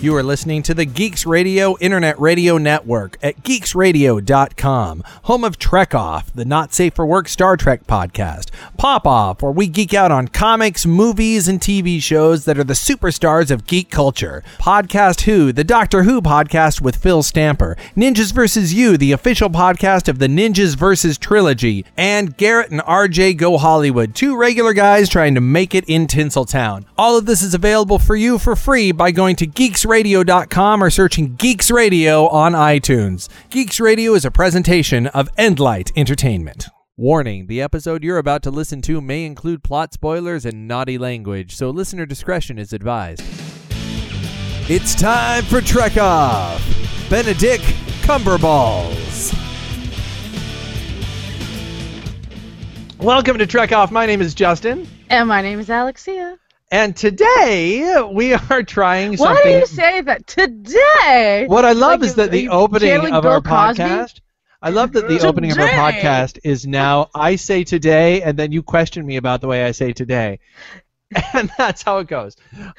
You are listening to the Geeks Radio Internet Radio Network at geeksradio.com, home of Trek Off, the not safe for work Star Trek podcast, Pop Off, where we geek out on comics, movies, and TV shows that are the superstars of geek culture, Podcast Who, the Doctor Who podcast with Phil Stamper, Ninjas vs. You, the official podcast of the Ninjas vs. trilogy, and Garrett and RJ Go Hollywood, two regular guys trying to make it in Tinseltown. All of this is available for you for free by going to geeksradio.com or searching Geeks Radio on iTunes. Geeks Radio is a presentation of Endlight Entertainment. Warning the episode you're about to listen to may include plot spoilers and naughty language, so listener discretion is advised. It's time for Trek Off! Benedict Cumberballs! Welcome to Trek Off. My name is Justin. And my name is Alexia. And today we are trying something. Why do you say that today? What I love Like, is that the opening of our Cosby? podcast. I love that the opening of our podcast is now I say today, and then you question me about the way I say today, and that's how it goes.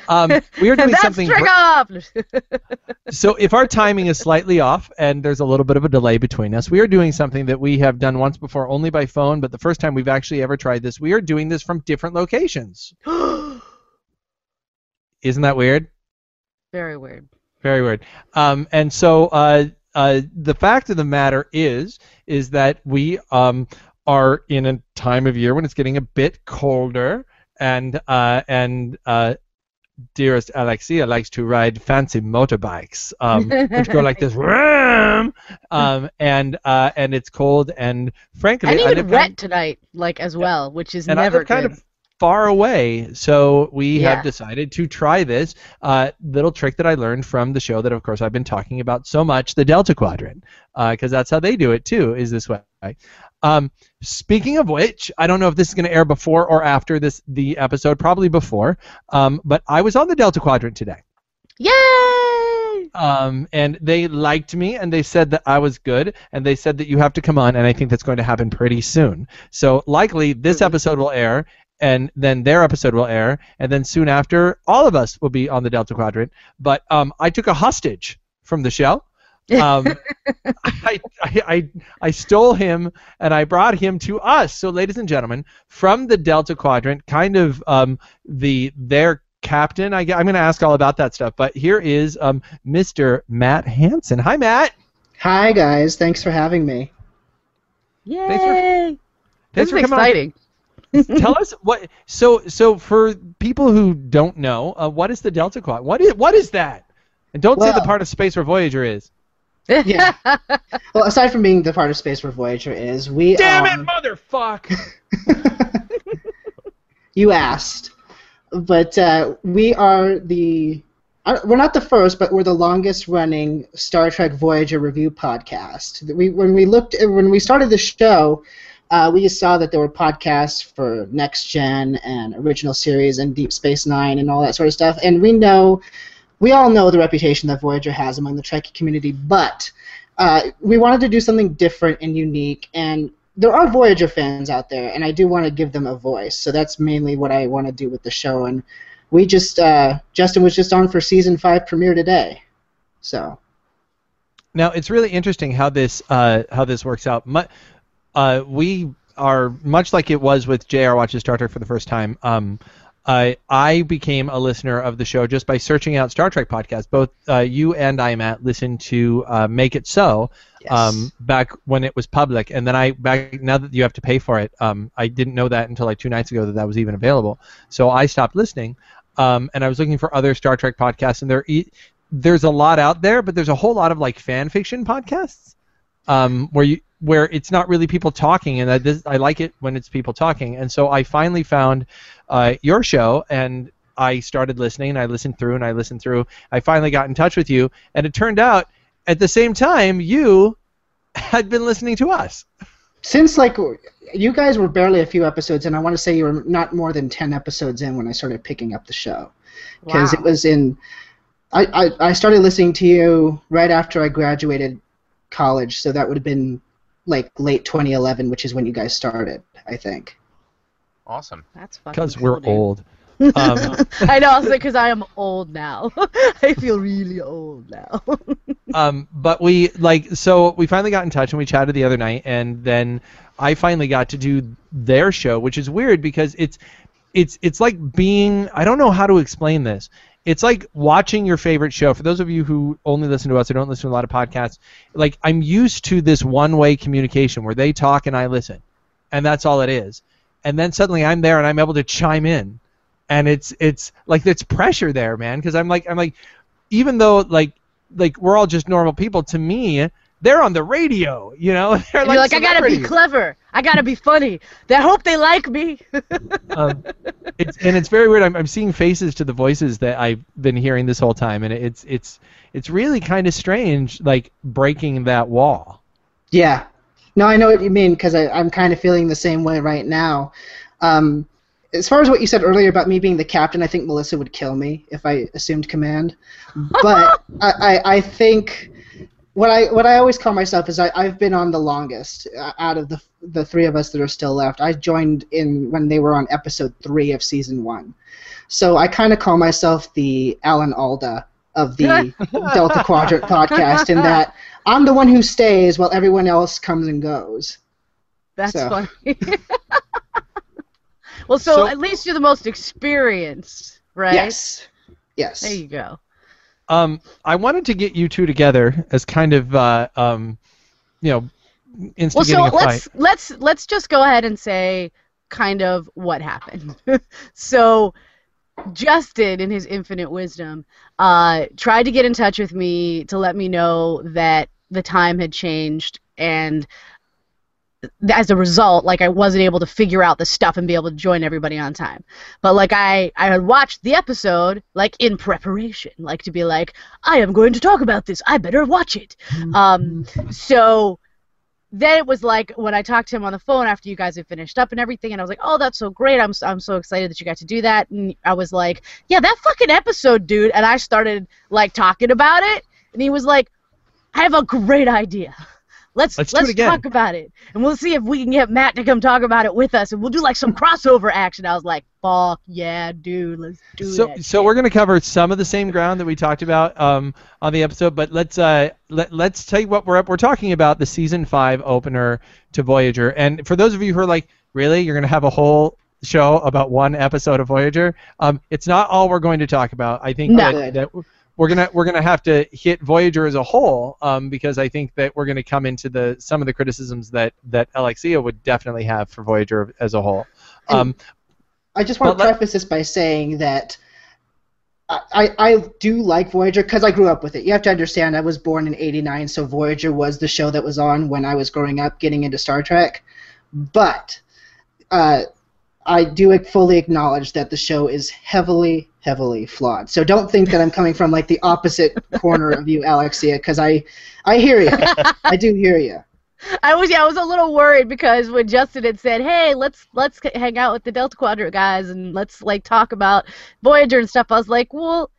Um, we are doing That's something. off. so if our timing is slightly off and there's a little bit of a delay between us, we are doing something that we have done once before only by phone, but the first time we've actually ever tried this, we are doing this from different locations. Isn't that weird? Very weird. Very weird. Um, and so uh, uh, the fact of the matter is, is that we um, are in a time of year when it's getting a bit colder, and uh, and uh, dearest Alexia likes to ride fancy motorbikes, um, which go like this, um, and uh, and it's cold, and frankly, and even wet tonight, like as well, which is never live kind good. of far away, so we Yeah. have decided to try this uh, little trick that I learned from the show that, of course, I've been talking about so much, the Delta Quadrant, because that's how they do it too, is this way. Um, speaking of which, I don't know if this is going to air before or after this the episode, probably before. Um, but I was on the Delta Quadrant today. Yay! Um, and they liked me and they said that I was good and they said that you have to come on and I think that's going to happen pretty soon. So likely this Mhm. episode will air and then their episode will air and then soon after all of us will be on the Delta Quadrant. But um, I took a hostage from the show. Um, I, I, I, I stole him and I brought him to us. So, ladies and gentlemen, from the Delta Quadrant, kind of um, the their captain. I, am going to ask all about that stuff. But here is um, Mr. Matt Hansen. Hi, Matt. Hi guys, thanks for having me. Yay! Thanks this for is coming on. exciting. Tell us what. So, so for people who don't know, uh, what is the Delta Quadrant? What is what is that? And don't say the part of space where Voyager is. Yeah. Well, aside from being the part of space where Voyager is, we Damn um, it, motherfuck! you asked, but uh, we are the uh, we're not the first, but we're the longest running Star Trek Voyager review podcast. We when we looked when we started the show. Uh, we just saw that there were podcasts for Next Gen and Original Series and Deep Space Nine and all that sort of stuff. And we know, we all know the reputation that Voyager has among the Trekkie community, but uh, we wanted to do something different and unique. And there are Voyager fans out there, and I do want to give them a voice. So that's mainly what I want to do with the show. And we just, uh, Justin was just on for season five premiere today. So. Now it's really interesting how this uh, how this works out. Uh, we are much like it was with Jr. watches Star Trek for the first time. Um, I I became a listener of the show just by searching out Star Trek podcasts. Both uh, you and I, Matt, listened to uh, Make It So Yes. um, back when it was public, and then I back now that you have to pay for it. Um, I didn't know that until like two nights ago that that was even available. So I stopped listening, um, and I was looking for other Star Trek podcasts, and there e- there's a lot out there, but there's a whole lot of like fan fiction podcasts um, where you where it's not really people talking, and I, this, I like it when it's people talking. And so I finally found uh, your show, and I started listening, and I listened through, and I listened through. I finally got in touch with you, and it turned out at the same time you had been listening to us. Since like you guys were barely a few episodes and I want to say you were not more than ten episodes in when I started picking up the show, because it was in. I, I I started listening to you right after I graduated college, so that would have been like late 2011, which is when you guys started, I think. Awesome. That's fucking Because we're dude. old. Um, I know, also because I am old now. I feel really old now. um, but we like so we finally got in touch and we chatted the other night, and then I finally got to do their show, which is weird because it's it's it's like being I don't know how to explain this. It's like watching your favorite show. For those of you who only listen to us or don't listen to a lot of podcasts, like I'm used to this one-way communication where they talk and I listen, and that's all it is. And then suddenly I'm there and I'm able to chime in, and it's it's like there's pressure there, man, because I'm like I'm like, even though like like we're all just normal people, to me they're on the radio, you know. They're You're like, I gotta be clever. I gotta be funny. They hope they like me. um, it's and it's very weird. I'm, I'm seeing faces to the voices that I've been hearing this whole time, and it's it's it's really kind of strange, like breaking that wall. Yeah. No, I know what you mean because I'm kind of feeling the same way right now. Um, as far as what you said earlier about me being the captain, I think Melissa would kill me if I assumed command. But I, I, I think what I what I always call myself is I, I've been on the longest uh, out of the the three of us that are still left. I joined in when they were on episode three of season one, so I kind of call myself the Alan Alda of the Delta Quadrant podcast in that I'm the one who stays while everyone else comes and goes. That's So. funny. well, so, So- at least you're the most experienced, right? Yes. Yes. There you go. Um, I wanted to get you two together as kind of uh, um, you know, Well, instigating so a fight. let's let's let's just go ahead and say kind of what happened. so Justin, in his infinite wisdom, uh, tried to get in touch with me to let me know that the time had changed and as a result, like I wasn't able to figure out the stuff and be able to join everybody on time. But like I, I had watched the episode like in preparation, like to be like, I am going to talk about this. I better watch it. Um, so then it was like when I talked to him on the phone after you guys had finished up and everything, and I was like, "Oh, that's so great! I'm so, I'm so excited that you got to do that." And I was like, "Yeah, that fucking episode, dude!" And I started like talking about it, and he was like, "I have a great idea. Let's Let's let's, do it again." talk about it, and we'll see if we can get Matt to come talk about it with us, and we'll do like some crossover action." I was like, "Fuck yeah, dude, let's do it. so that." so we're going to cover some of the same ground that we talked about um, on the episode, but let's uh, let, let's tell you what we're up. We're talking about the season five opener to Voyager, and for those of you who are like, really, you're going to have a whole show about one episode of Voyager? Um, it's not all we're going to talk about. I think No. that, that we're gonna we're gonna have to hit Voyager as a whole um, because I think that we're gonna come into the some of the criticisms that that Alexia would definitely have for Voyager as a whole. Um, I just want to let- preface this by saying that I, I, I do like Voyager because I grew up with it. You have to understand, I was born in '89, so Voyager was the show that was on when I was growing up, getting into Star Trek. But uh, I do fully acknowledge that the show is heavily, heavily flawed. So don't think that I'm coming from like the opposite corner of you, Alexia, because I, I hear you. I do hear you. I was yeah, I was a little worried because when Justin had said, "Hey, let's let's hang out with the Delta Quadrant guys and let's like talk about Voyager and stuff," I was like, "Well,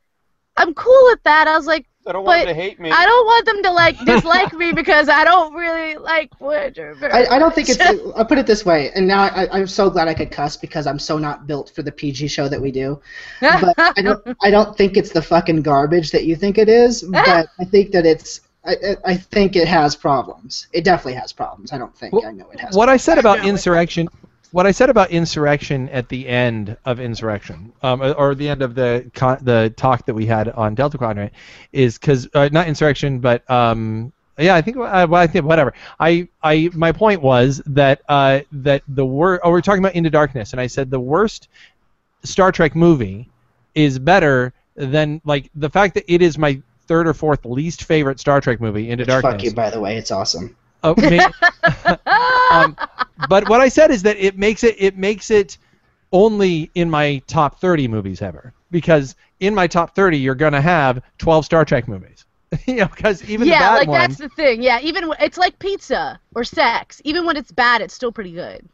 I'm cool with that." I was like, I don't But want them to hate me. "I don't want them to like dislike me because I don't really like Voyager." very I, I don't think it's. I'll put it this way, and now I, I'm so glad I could cuss because I'm so not built for the PG show that we do. But I don't. I don't think it's the fucking garbage that you think it is. But I think that it's. I, I- I think it has problems. It definitely has problems. I don't think. Well, I know it has. what I said about insurrection, what I said about insurrection at the end of insurrection, um, or the end of the con- the talk that we had on Delta Quadrant, is because uh, not insurrection, but um, yeah, I think uh, well, I think whatever. I I my point was that uh, that the wor- oh we're talking about Into Darkness, and I said the worst Star Trek movie is better than like the fact that it is my third or fourth least favorite Star Trek movie, Into Darkness. Fuck you, by the way. It's awesome. Oh, may- um, but what I said is that it makes it it makes it only in my top 30 movies ever because in my top 30 you're gonna have 12 Star Trek movies. you know, because even the yeah, bad like ones. that's the thing. Yeah, even w- it's like pizza or sex. Even when it's bad, it's still pretty good.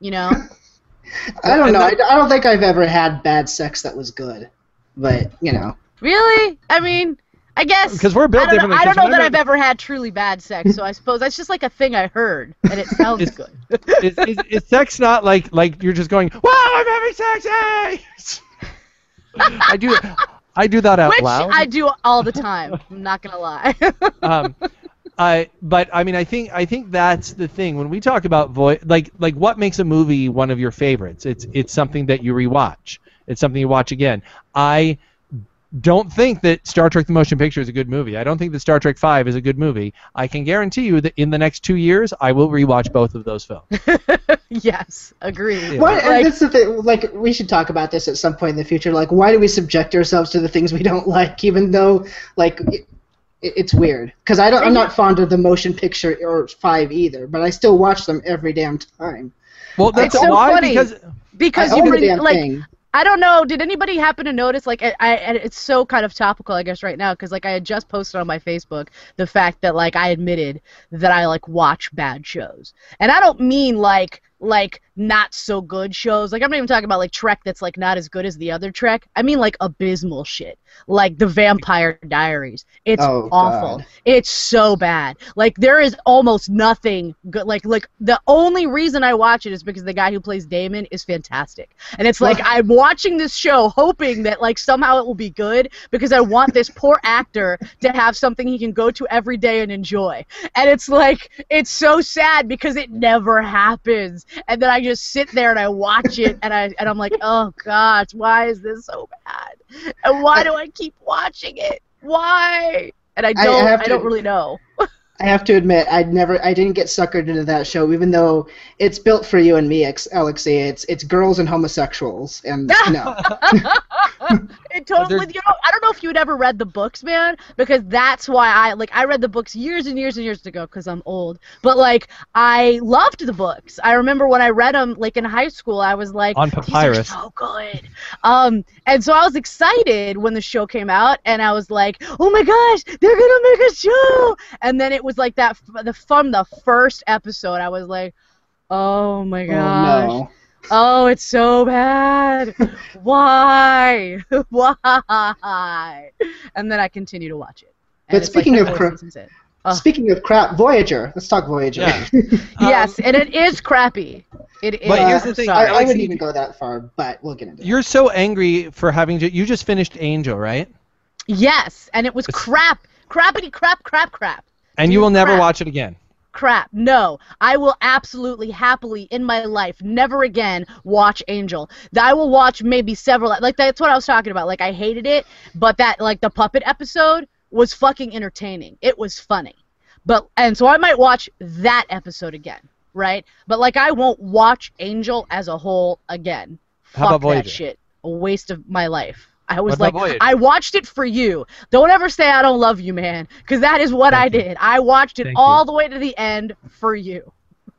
You know? I don't know. I, I don't think I've ever had bad sex that was good. But you know. really? I mean, I guess Because we're built I don't know, differently. I don't know that I've ever had truly bad sex, so I suppose that's just like a thing I heard, and it sounds It's- good. is, is, is sex not like like you're just going, wow, I'm having sex, hey! I do. I do that out loud. Which loud. I do all the time. I'm not gonna lie. um, I, but I mean, I think I think that's the thing when we talk about voice, like like what makes a movie one of your favorites. It's it's something that you rewatch. It's something you watch again. I don't think that Star Trek: The Motion Picture is a good movie. I don't think that Star Trek Five is a good movie. I can guarantee you that in the next two years, I will rewatch both of those films. yes, agreed. Yeah. Why, Like- and that's the thing. Like, we should talk about this at some point in the future. Like, why do we subject ourselves to the things we don't like, even though, like, it, it's weird? Because I don't. I'm not fond of the motion picture or five either, but I still watch them every damn time. Well, that's It's so why funny. because because I you own bring damn like thing. I don't know. Did anybody happen to notice? Like, I, I it's so kind of topical, I guess, right now, because like I had just posted on my Facebook the fact that like I admitted that I like watch bad shows, and I don't mean like like not so good shows. Like I'm not even talking about like Trek that's like not as good as the other Trek. I mean like abysmal shit, like the Vampire Diaries. It's Oh, awful. God. It's so bad. Like there is almost nothing good. Like like the only reason I watch it is because the guy who plays Damon is fantastic, and it's like I'm watching this show hoping that like somehow it will be good because I want this poor actor to have something he can go to every day and enjoy. And it's like it's so sad because it never happens, and then I just sit there and I watch it and I and I'm like, oh gosh, why is this so bad? And why do I keep watching it? Why? And I I don't I, have to- don't really know. I have to admit, I'd never, I didn't get suckered into that show, even though it's built for you and me, Ex- Alexei. It's it's girls and homosexuals, and no. it totally. You know, I don't know if you had ever read the books, man, because that's why I like. I read the books years and years and years ago because I'm old. But like, I loved the books. I remember when I read them, like in high school, I was like, On These are Papyrus. so good. Um, and so I was excited when the show came out, and I was like, oh my gosh, they're gonna make a show. And then it was like that. f- The from the first episode, I was like. Oh my Oh gosh. no. Oh, it's so bad. Why? Why? And then I continue to watch it. And But it's like speaking of four cra- seasons in. Ugh. Speaking of crap, Voyager. Let's talk Voyager. Yeah. Um, yes, and it is crappy. It is. But here's the thing, I, sorry. I Alexei, wouldn't even go that far, but we'll get into it. You're so angry for having to. You just finished Angel, right? yes, and it was It's- crap. Crappity crap, crap, crap. And you will never crap. watch it again. crap. No, I will absolutely happily in my life never again watch Angel. I will watch maybe several. Like that's what I was talking about. Like I hated it, but that like the puppet episode was fucking entertaining. It was funny. But and so I might watch that episode again, right? But like I won't watch Angel as a whole again. How Fuck Voyager? that shit. A waste of my life. I was What like. I watched it for you. Don't ever say I don't love you, man, because that is what I Thank you. did. I watched it Thank all you. the way to the end for you.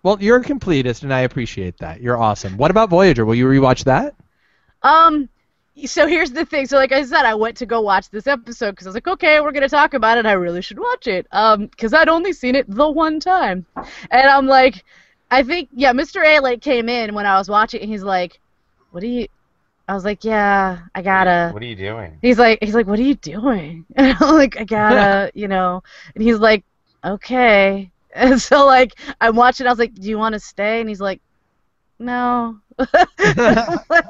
Well, you're a completist, and I appreciate that. You're awesome. What about Voyager? Will you rewatch that? Um, so here's the thing. So like I said, I went to go watch this episode because I was like, okay, we're gonna talk about it. I really should watch it. Um, because I'd only seen it the one time, and I'm like, I think yeah, Mr. A like came in when I was watching. And he's like, what do you? I was like, yeah, I gotta. What are you doing? He's like, he's like, what are you doing? And I'm like, I gotta, you know. And he's like, okay. And so like I'm watching. I was like, do you want to stay? And he's like, no. But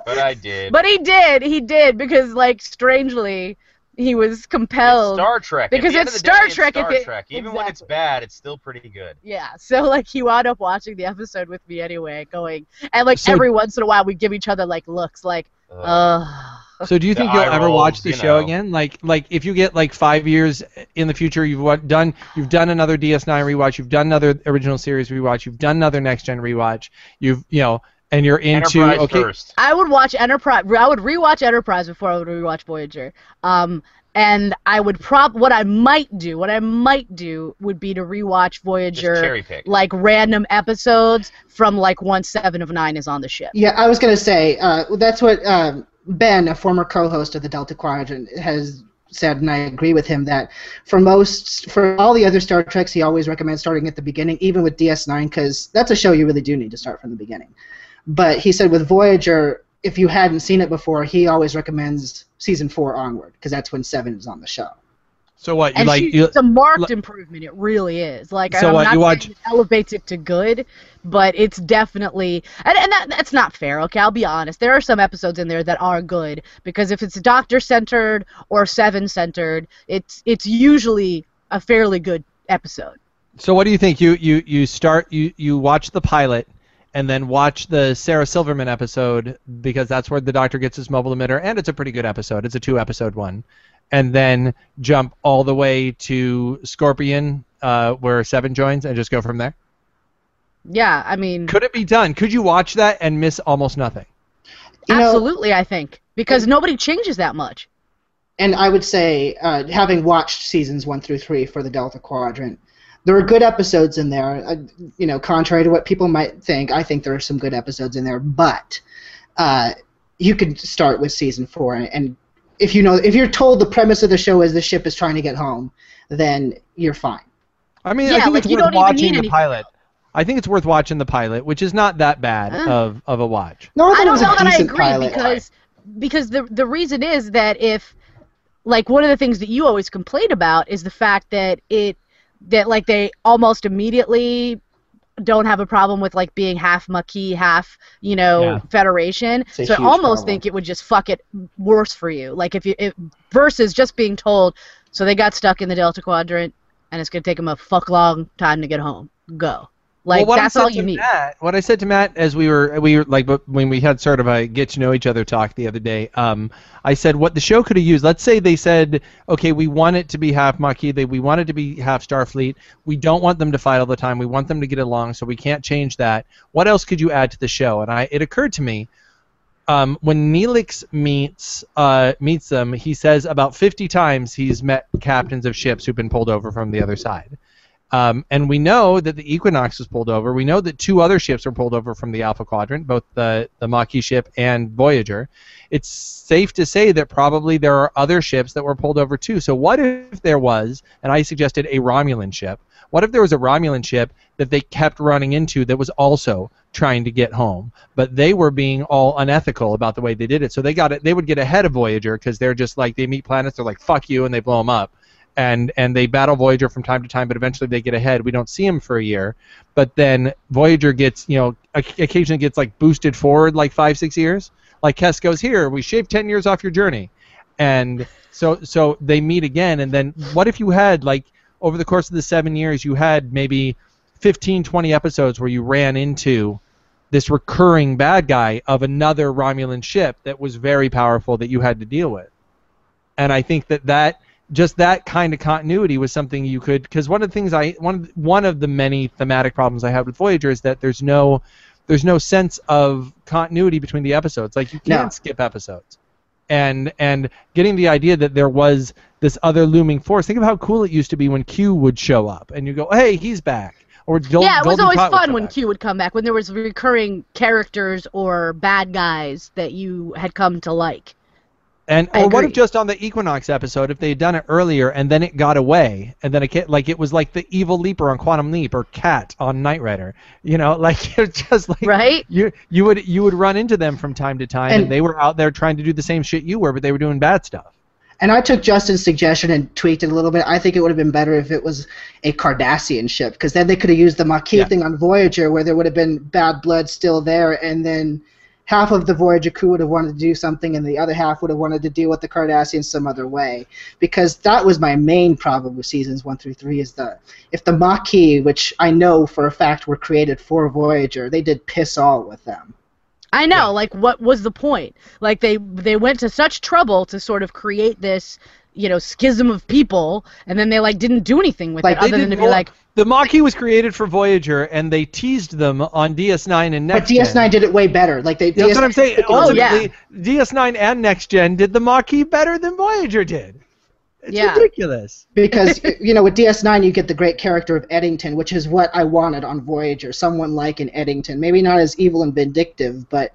I did. But he did. He did because like strangely he was it's compelled. Star Trek. At Because the end it's of the day, Star it's Trek at Star Trek. Even when it's bad, it's still pretty good. yeah. So like he wound up watching the episode with me anyway, going and like So- every once in a while we give each other like looks like, Ugh. Uh so, do you think you'll eye ever watch the show know. again? Like, like if you get like five years in the future, you've wa- done, you've done another DS9 rewatch, you've done another original series rewatch, you've done another next gen rewatch, you've, you know, and you're into Enterprise okay, first. I would watch Enterprise. I would rewatch Enterprise before I would rewatch Voyager. Um, and I would prob what I might do, what I might do would be to rewatch Voyager, like random episodes from like one seven of nine is on the ship. Yeah, I was gonna say uh, that's what um, Ben, a former co-host of the Delta Quadrant, has said, and I agree with him that for most, for all the other Star Treks, he always recommends starting at the beginning, even with DS9, because that's a show you really do need to start from the beginning. But he said with Voyager, if you hadn't seen it before, he always recommends season four onward, because that's when seven is on the show. So what you And like? she, You, it's a marked li- improvement. It really is. Like So I'm what, not you saying watch- it elevates it to good, but it's definitely and, and that, that's not fair. Okay, I'll be honest. There are some episodes in there that are good because if it's doctor centered or seven centered, it's it's usually a fairly good episode. so what do you think? You you you start you you watch the pilot. And then watch the Sarah Silverman episode because that's where the doctor gets his mobile emitter, and it's a pretty good episode. It's a two-episode one, and then jump all the way to Scorpion, uh, where Seven joins, and just go from there. Yeah, I mean, Could it be done? Could you watch that and miss almost nothing? You know- absolutely. I think because nobody changes that much. and I would say, uh, having watched seasons one through three for the Delta Quadrant, there are good episodes in there. Uh, you know, contrary to what people might think, I think there are some good episodes in there. But uh, you could start with season four, and if you know, if you're told the premise of the show is the ship is trying to get home, then you're fine. I mean, Yeah, I think like, it's you worth don't even watching need the anything pilot. I think it's worth watching the pilot, which is not that bad Uh. of, of a watch. No, I thought I don't know that I agree pilot. because because the the reason is that if like one of the things that you always complain about is the fact that it that like they almost immediately don't have a problem with like being half Maquis, half you know Yeah. Federation. So I almost problem. think it would just fuck it worse for you. Like if you if, versus just being told, so they got stuck in the Delta Quadrant and it's gonna take them a fuck long time to get home. Go. Like well, what that's I said all to you need. Matt, what I said to Matt as we were we were like but when we had sort of a get to know each other talk the other day, um, I said what the show could have used. Let's say they said, okay, we want it to be half Maquis, they, we want it to be half Starfleet. We don't want them to fight all the time. We want them to get along, so we can't change that. What else could you add to the show? And I it occurred to me. Um, when Neelix meets uh, meets them, he says about 50 times he's met captains of ships who've been pulled over from the other side. Um, and we know that the Equinox was pulled over. We know that two other ships were pulled over from the Alpha Quadrant, both the, the Maquis ship and Voyager. It's safe to say that probably there are other ships that were pulled over too. So what if there was, and I suggested a Romulan ship, what if there was a Romulan ship that they kept running into that was also trying to get home, but they were being all unethical about the way they did it. So they got it. They would get ahead of Voyager because they're just like they meet planets, they're like fuck you, and they blow them up and and they battle Voyager from time to time, but eventually they get ahead. We don't see them for a year, but then Voyager gets you know occasionally gets like boosted forward like five six years. Like Kes goes here, we shave ten years off your journey, and so so they meet again. And then what if you had like over the course of the seven years you had maybe 15 20 episodes where you ran into this recurring bad guy of another Romulan ship that was very powerful that you had to deal with. And I think that that just that kind of continuity was something you could because one of the things I one of the, one of the many thematic problems I have with Voyager is that there's no there's no sense of continuity between the episodes. Like you can't No. skip episodes. And and getting the idea that there was this other looming force. Think of how cool it used to be when Q would show up and you go, "Hey, he's back." Or Dol- yeah, it was Golden always Pot fun when back. Q would come back when there was recurring characters or bad guys that you had come to like. And I or what if just on the Equinox episode, if they had done it earlier and then it got away, and then it like it was like the evil Leaper on Quantum Leap or KARR on Knight Rider, you know, like it's just like Right? you you would you would run into them from time to time, and, And- they were out there trying to do the same shit you were, but they were doing bad stuff. And I took Justin's suggestion and tweaked it a little bit. I think it would have been better if it was a Cardassian ship, because then they could have used the Maquis Yeah. thing on Voyager, where there would have been bad blood still there, and then half of the Voyager crew would have wanted to do something, and the other half would have wanted to deal with the Cardassians some other way. Because that was my main problem with seasons one through three is the if the Maquis, which I know for a fact were created for Voyager, they did piss all with them. I know, Yeah. like what was the point? Like they they went to such trouble to sort of create this, you know, schism of people and then they like didn't do anything with Like, it other than to didn't be know- like, The Maquis was created for Voyager, and they teased them on DS9 and Next Gen. But DS9 did it way better. Like they. That's DS9 what I'm saying. Oh, yeah. Ultimately, DS9 and Next Gen did the Maquis better than Voyager did. It's Yeah. ridiculous. because you know with DS9 you get the great character of Eddington, which is what I wanted on Voyager. Someone like an Eddington, maybe not as evil and vindictive, but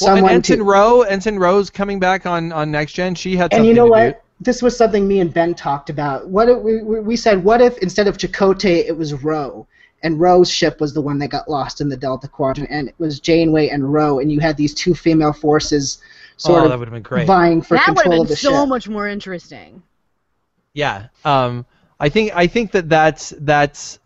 Well, and someone Ensign to. Ro, Ensign Ro's coming back on, on Next Gen. She had and you know to what? do. This was something me and Ben talked about. What if we, we we said, what if instead of Chakotay it was Ro, and Ro's ship was the one that got lost in the Delta Quadrant, and it was Janeway and Ro, and you had these two female forces sort oh, that of would have been great. vying for that would have control been of the so ship. much more interesting. Yeah. Um, I think I think that that's that's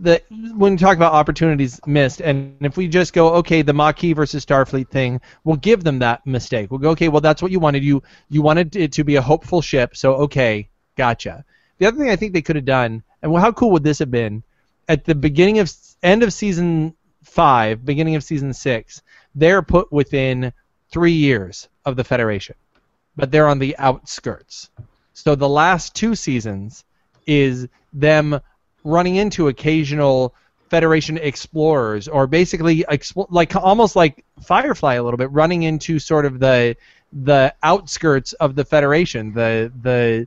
the when you talk about opportunities missed, and if we just go, okay, the Maquis versus Starfleet thing, we'll give them that mistake. We'll go, okay, well that's what you wanted. You you wanted it to be a hopeful ship, so okay, gotcha. The other thing I think they could have done, and well, how cool would this have been? At the beginning of end of season five, beginning of season six, they're put within three years of the Federation, but they're on the outskirts. So the last two seasons is them running into occasional Federation explorers, or basically expl- like almost like Firefly a little bit, running into sort of the the outskirts of the Federation, the the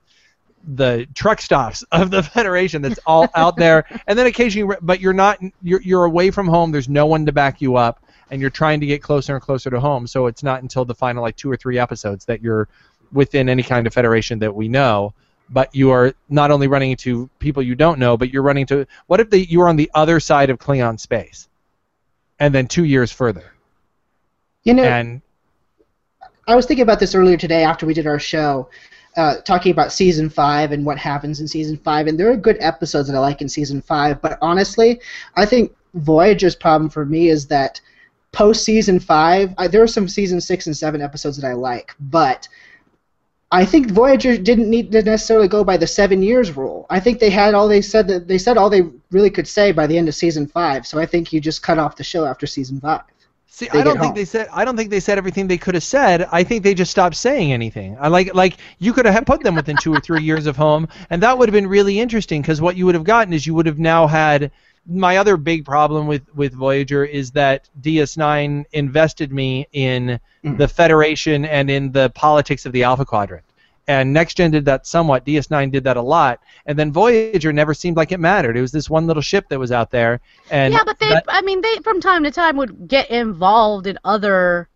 the truck stops of the Federation that's all out there, and then occasionally, but you're not you're you're away from home. There's no one to back you up, and you're trying to get closer and closer to home. So it's not until the final like two or three episodes that you're within any kind of Federation that we know. But you are not only running into people you don't know, but you're running to what if they, you were on the other side of Klingon space, and then two years further, You know, and I was thinking about this earlier today after we did our show, uh, talking about season five and what happens in season five. And there are good episodes that I like in season five, but honestly, I think Voyager's problem for me is that post season five, I, there are some season six and seven episodes that I like, but I think Voyager didn't need to necessarily go by the seven years rule. I think they had all they said that they said all they really could say by the end of season five. So I think you just cut off the show after season five. See, I don't think home. they said. I don't think they said everything they could have said. I think they just stopped saying anything. I like like you could have put them within two or three years of home, and that would have been really interesting because what you would have gotten is you would have now had. My other big problem with with Voyager is that DS9 invested me in Mm. the Federation and in the politics of the Alpha Quadrant. And Next Gen did that somewhat. DS9 did that a lot, and then Voyager never seemed like it mattered. It was this one little ship that was out there, and yeah, but they, that- I mean, they from time to time would get involved in other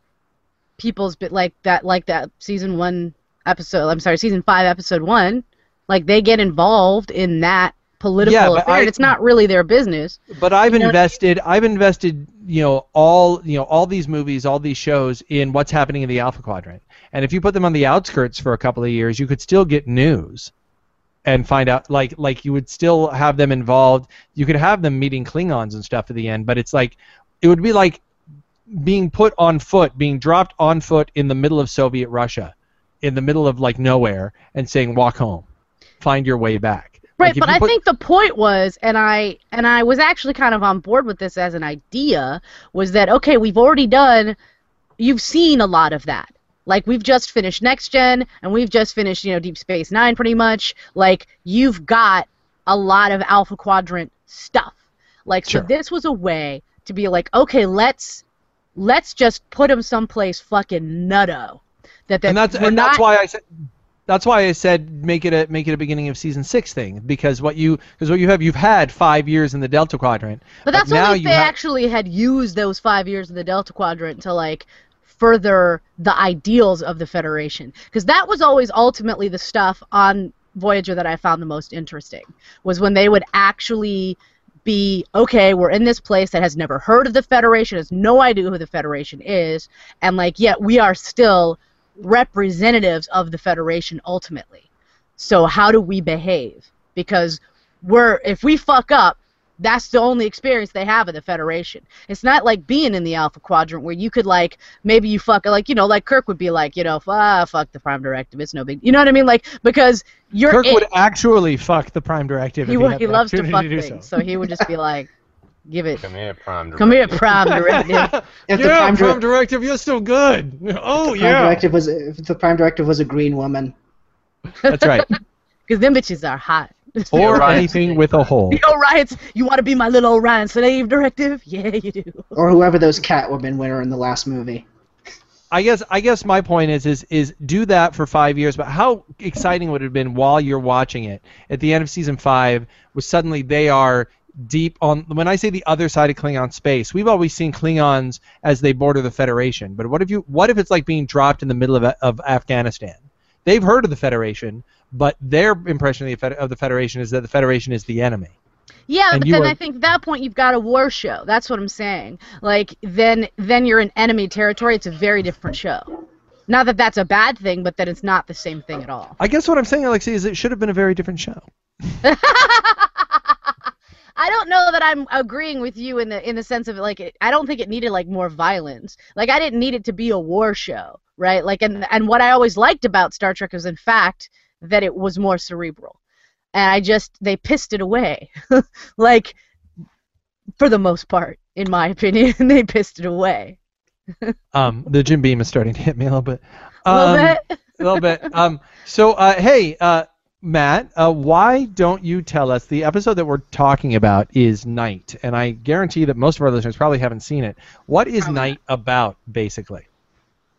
people's bit like that, like that season one episode. I'm sorry, season five, episode one. Like they get involved in that political Yeah, but affair. I- and it's not really their business. But I've You know what I invested I've invested, you know, all you know, all these movies, all these shows in what's happening in the Alpha Quadrant. And if you put them on the outskirts for a couple of years, you could still get news and find out like like you would still have them involved. You could have them meeting Klingons and stuff at the end, but it's like it would be like being put on foot, being dropped on foot in the middle of Soviet Russia, in the middle of like nowhere and saying walk home. Find your way back. Right, Like, but I put- think the point was, and I and I was actually kind of on board with this as an idea, was that okay, we've already done, you've seen a lot of that. Like we've just finished Next Gen, and we've just finished, you know, Deep Space Nine, pretty much. Like you've got a lot of Alpha Quadrant stuff. Like so, this was a way to be like, okay, let's let's just put him someplace fucking nutto. That, that and that's and not, that's why I said that's why I said make it a make it a beginning of season six thing because what you because what you have you've had five years in the Delta Quadrant. But that's now only if they ha- actually had used those five years in the Delta Quadrant to like further the ideals of the Federation, because that was always ultimately the stuff on Voyager that I found the most interesting was when they would actually be okay we're in this place that has never heard of the federation has no idea who the federation is and like yet we are still representatives of the federation ultimately so how do we behave because we're if we fuck up that's the only experience they have of the Federation. It's not like being in the Alpha Quadrant where you could like maybe you fuck like you know like Kirk would be like you know ah, fuck the Prime Directive it's no big you know what I mean like because you're Kirk in- would actually fuck the Prime Directive. he had he loves to fuck do things so. so he would just be like give it Come here, Prime come here Prime Directive If the yeah, Prime Prime, Dir- Directive, you're still good. Oh Prime yeah, Directive was if the Prime Directive was a green woman. that's right. because them bitches are hot. or anything with a hole. The Orions, you want to be my little Orion slave directive? Yeah, you do. Or whoever those Catwoman were in the last movie. I guess I guess my point is is is do that for five years, but how exciting would it have been while you're watching it at the end of season five, was suddenly they are deep on when I say the other side of Klingon space, we've always seen Klingons as they border the Federation. But what if you what if it's like being dropped in the middle of of Afghanistan? They've heard of the Federation, but their impression of the, of the Federation is that the Federation is the enemy. Yeah, And but then are- I think at that point you've got a war show. That's what I'm saying. Like then then you're in enemy territory. It's a very different show. Not that that's a bad thing, but that it's not the same thing at all. I guess what I'm saying, Alexi, is it should have been a very different show. I don't know that I'm agreeing with you in the in the sense of like it, I don't think it needed like more violence. Like I didn't need it to be a war show, right? Like and and what I always liked about Star Trek was in fact that it was more cerebral. And I just they pissed it away. like for the most part, in my opinion, they pissed it away. Um, the Jim Beam is starting to hit me a little bit. A little Um, bit. a little bit. Um, so, uh, hey, uh, Matt, uh, why don't you tell us? The episode that we're talking about is Night, and I guarantee that most of our listeners probably haven't seen it. What is Probably Night about, basically?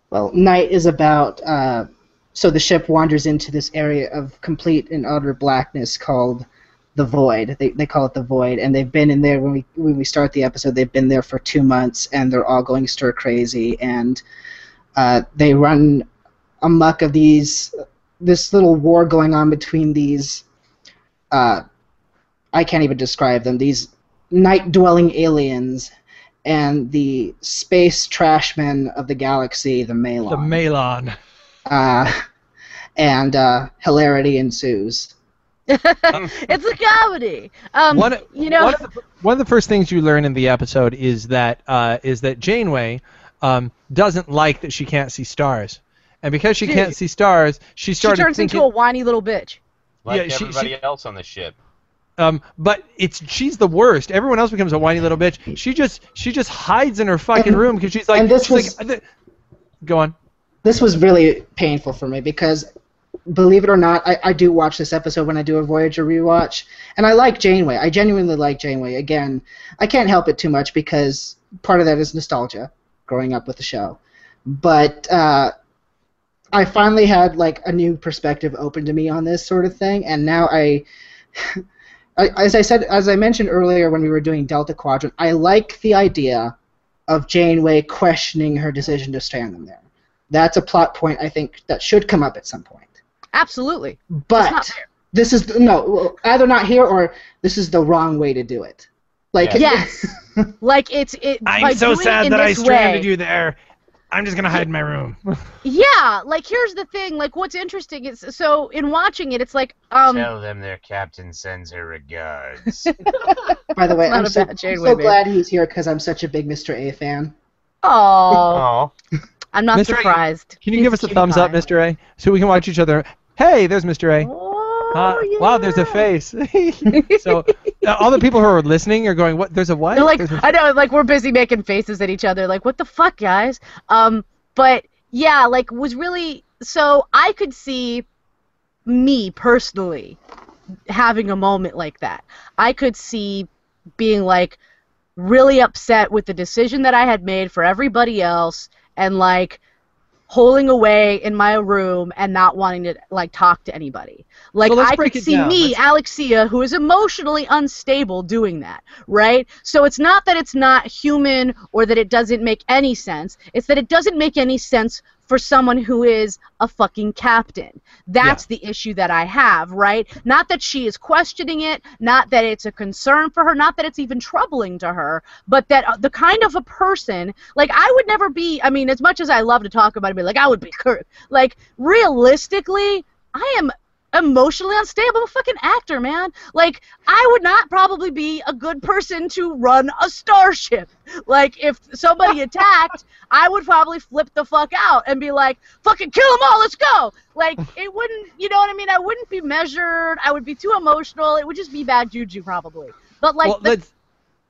Well, night is about. Uh, so the ship wanders into this area of complete and utter blackness called the Void. They, they call it the Void, and they've been in there when we when we start the episode. They've been there for two months, and they're all going stir crazy, and uh, they run amuck of these this little war going on between these. Uh, I can't even describe them. These night-dwelling aliens and the space trashmen of the galaxy, the Malon. The Malon. uh, and uh, hilarity ensues. it's a comedy. Um, One, you know, one of, the, one of the first things you learn in the episode is that uh, is that Janeway um, doesn't like that she can't see stars, and because she can't see stars, she she turns thinking. into a whiny little bitch. Like Yeah, she- everybody she- else on the ship. Um, but it's she's the worst. Everyone else becomes a whiny little bitch. She just she just hides in her fucking And- room because she's like and this she's was- like, go on. This was really painful for me because, believe it or not, I, I do watch this episode when I do a Voyager rewatch, and I like Janeway. I genuinely like Janeway. Again, I can't help it too much because part of that is nostalgia, growing up with the show. But uh, I finally had like a new perspective open to me on this sort of thing, and now I. I, as I said, as I mentioned earlier when we were doing Delta Quadrant, I like the idea of Janeway questioning her decision to stand them there. That's a plot point I think that should come up at some point. Absolutely. But this is no either not here or this is the wrong way to do it. Like Yeah. Yes. like it's it. by doing it in this way, you there. I'm just gonna hide in my room. Yeah, like here's the thing. Like what's interesting is so in watching it, it's like um. Tell them their captain sends her regards. by the way, I'm so, I'm so glad he's here because I'm such a big Mr. A fan. Oh, I'm not Mr. A, surprised. Can you He's give us a cutie thumbs up. Mr. A, so we can watch each other? Hey, there's Mr. A. Oh, Uh, Wow, there's a face. so all the people who are listening are going, "What? There's a what?" They're like, I know, like we're busy making faces at each other, like what the fuck, guys. Um, but yeah, like was really so I could see me personally having a moment like that. I could see being like really upset with the decision that I had made for everybody else and like holding away in my room and not wanting to like talk to anybody. Like So I could see down. me, Alexia, who is emotionally unstable doing that, right? So it's not that it's not human or that it doesn't make any sense. It's that it doesn't make any sense for someone who is a fucking captain. That's the issue that I have, right? Not that she is questioning it, not that it's a concern for her, not that it's even troubling to her, but that uh, the kind of a person, like I would never be, I mean, as much as I love to talk about it, but like I would be, like realistically, I am emotionally unstable. I'm a fucking actor, man. Like, I would not probably be a good person to run a starship. Like, if somebody attacked, I would probably flip the fuck out and be like, fucking kill them all, let's go. Like, it wouldn't, you know what I mean? I wouldn't be measured. I would be too emotional. It would just be bad juju, probably. But, like, well, the let's.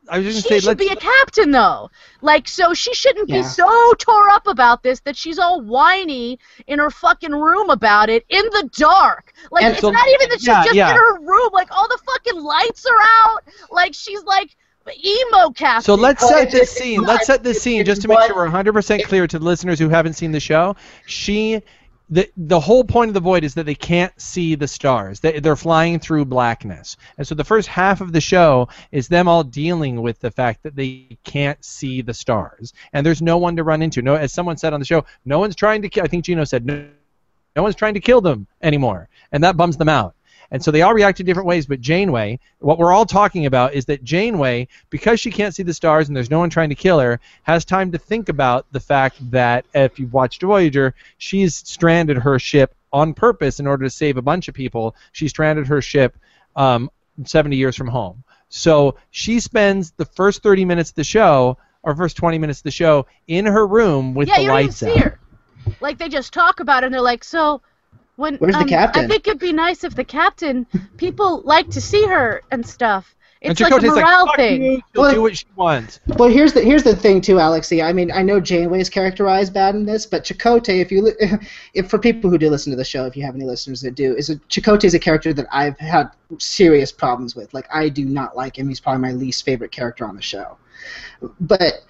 I was just she say, should be a captain though. Like so she shouldn't be so tore up about this that she's all whiny in her fucking room about it in the dark. Like And it's so- not even that she's yeah, just yeah. in her room. Like all the fucking lights are out. Like she's like emo captain. So let's Well, set it's- this scene. not- Let's set this scene just to make sure we're 100% clear to the listeners who haven't seen the show. She, the the whole point of the void is that they can't see the stars. They, they're flying through blackness, and so the first half of the show is them all dealing with the fact that they can't see the stars, and there's no one to run into. No, as someone said on the show, no one's trying to. ki- I think Gino said no, no one's trying to kill them anymore, and that bums them out. And so they all react in different ways. But Janeway, what we're all talking about is that Janeway, because she can't see the stars and there's no one trying to kill her, has time to think about the fact that if you've watched Voyager, she's stranded her ship on purpose in order to save a bunch of people. She stranded her ship um, 70 years from home. So she spends the first 30 minutes of the show, or first 20 minutes of the show, in her room with yeah, the lights out. her. Like they just talk about it and they're like, so when Where's the um, captain?" I think it'd be nice if the captain people like to see her and stuff. It's and like a morale "Fuck thing. you, she'll Well, do what she wants. Well, here's the here's the thing too, Alexi. I mean, I know Janeway is characterized bad in this, but Chakotay, if you if for people who do listen to the show, if you have any listeners that do, is a, Chakotay is a character that I've had serious problems with. Like, I do not like him. He's probably my least favorite character on the show. But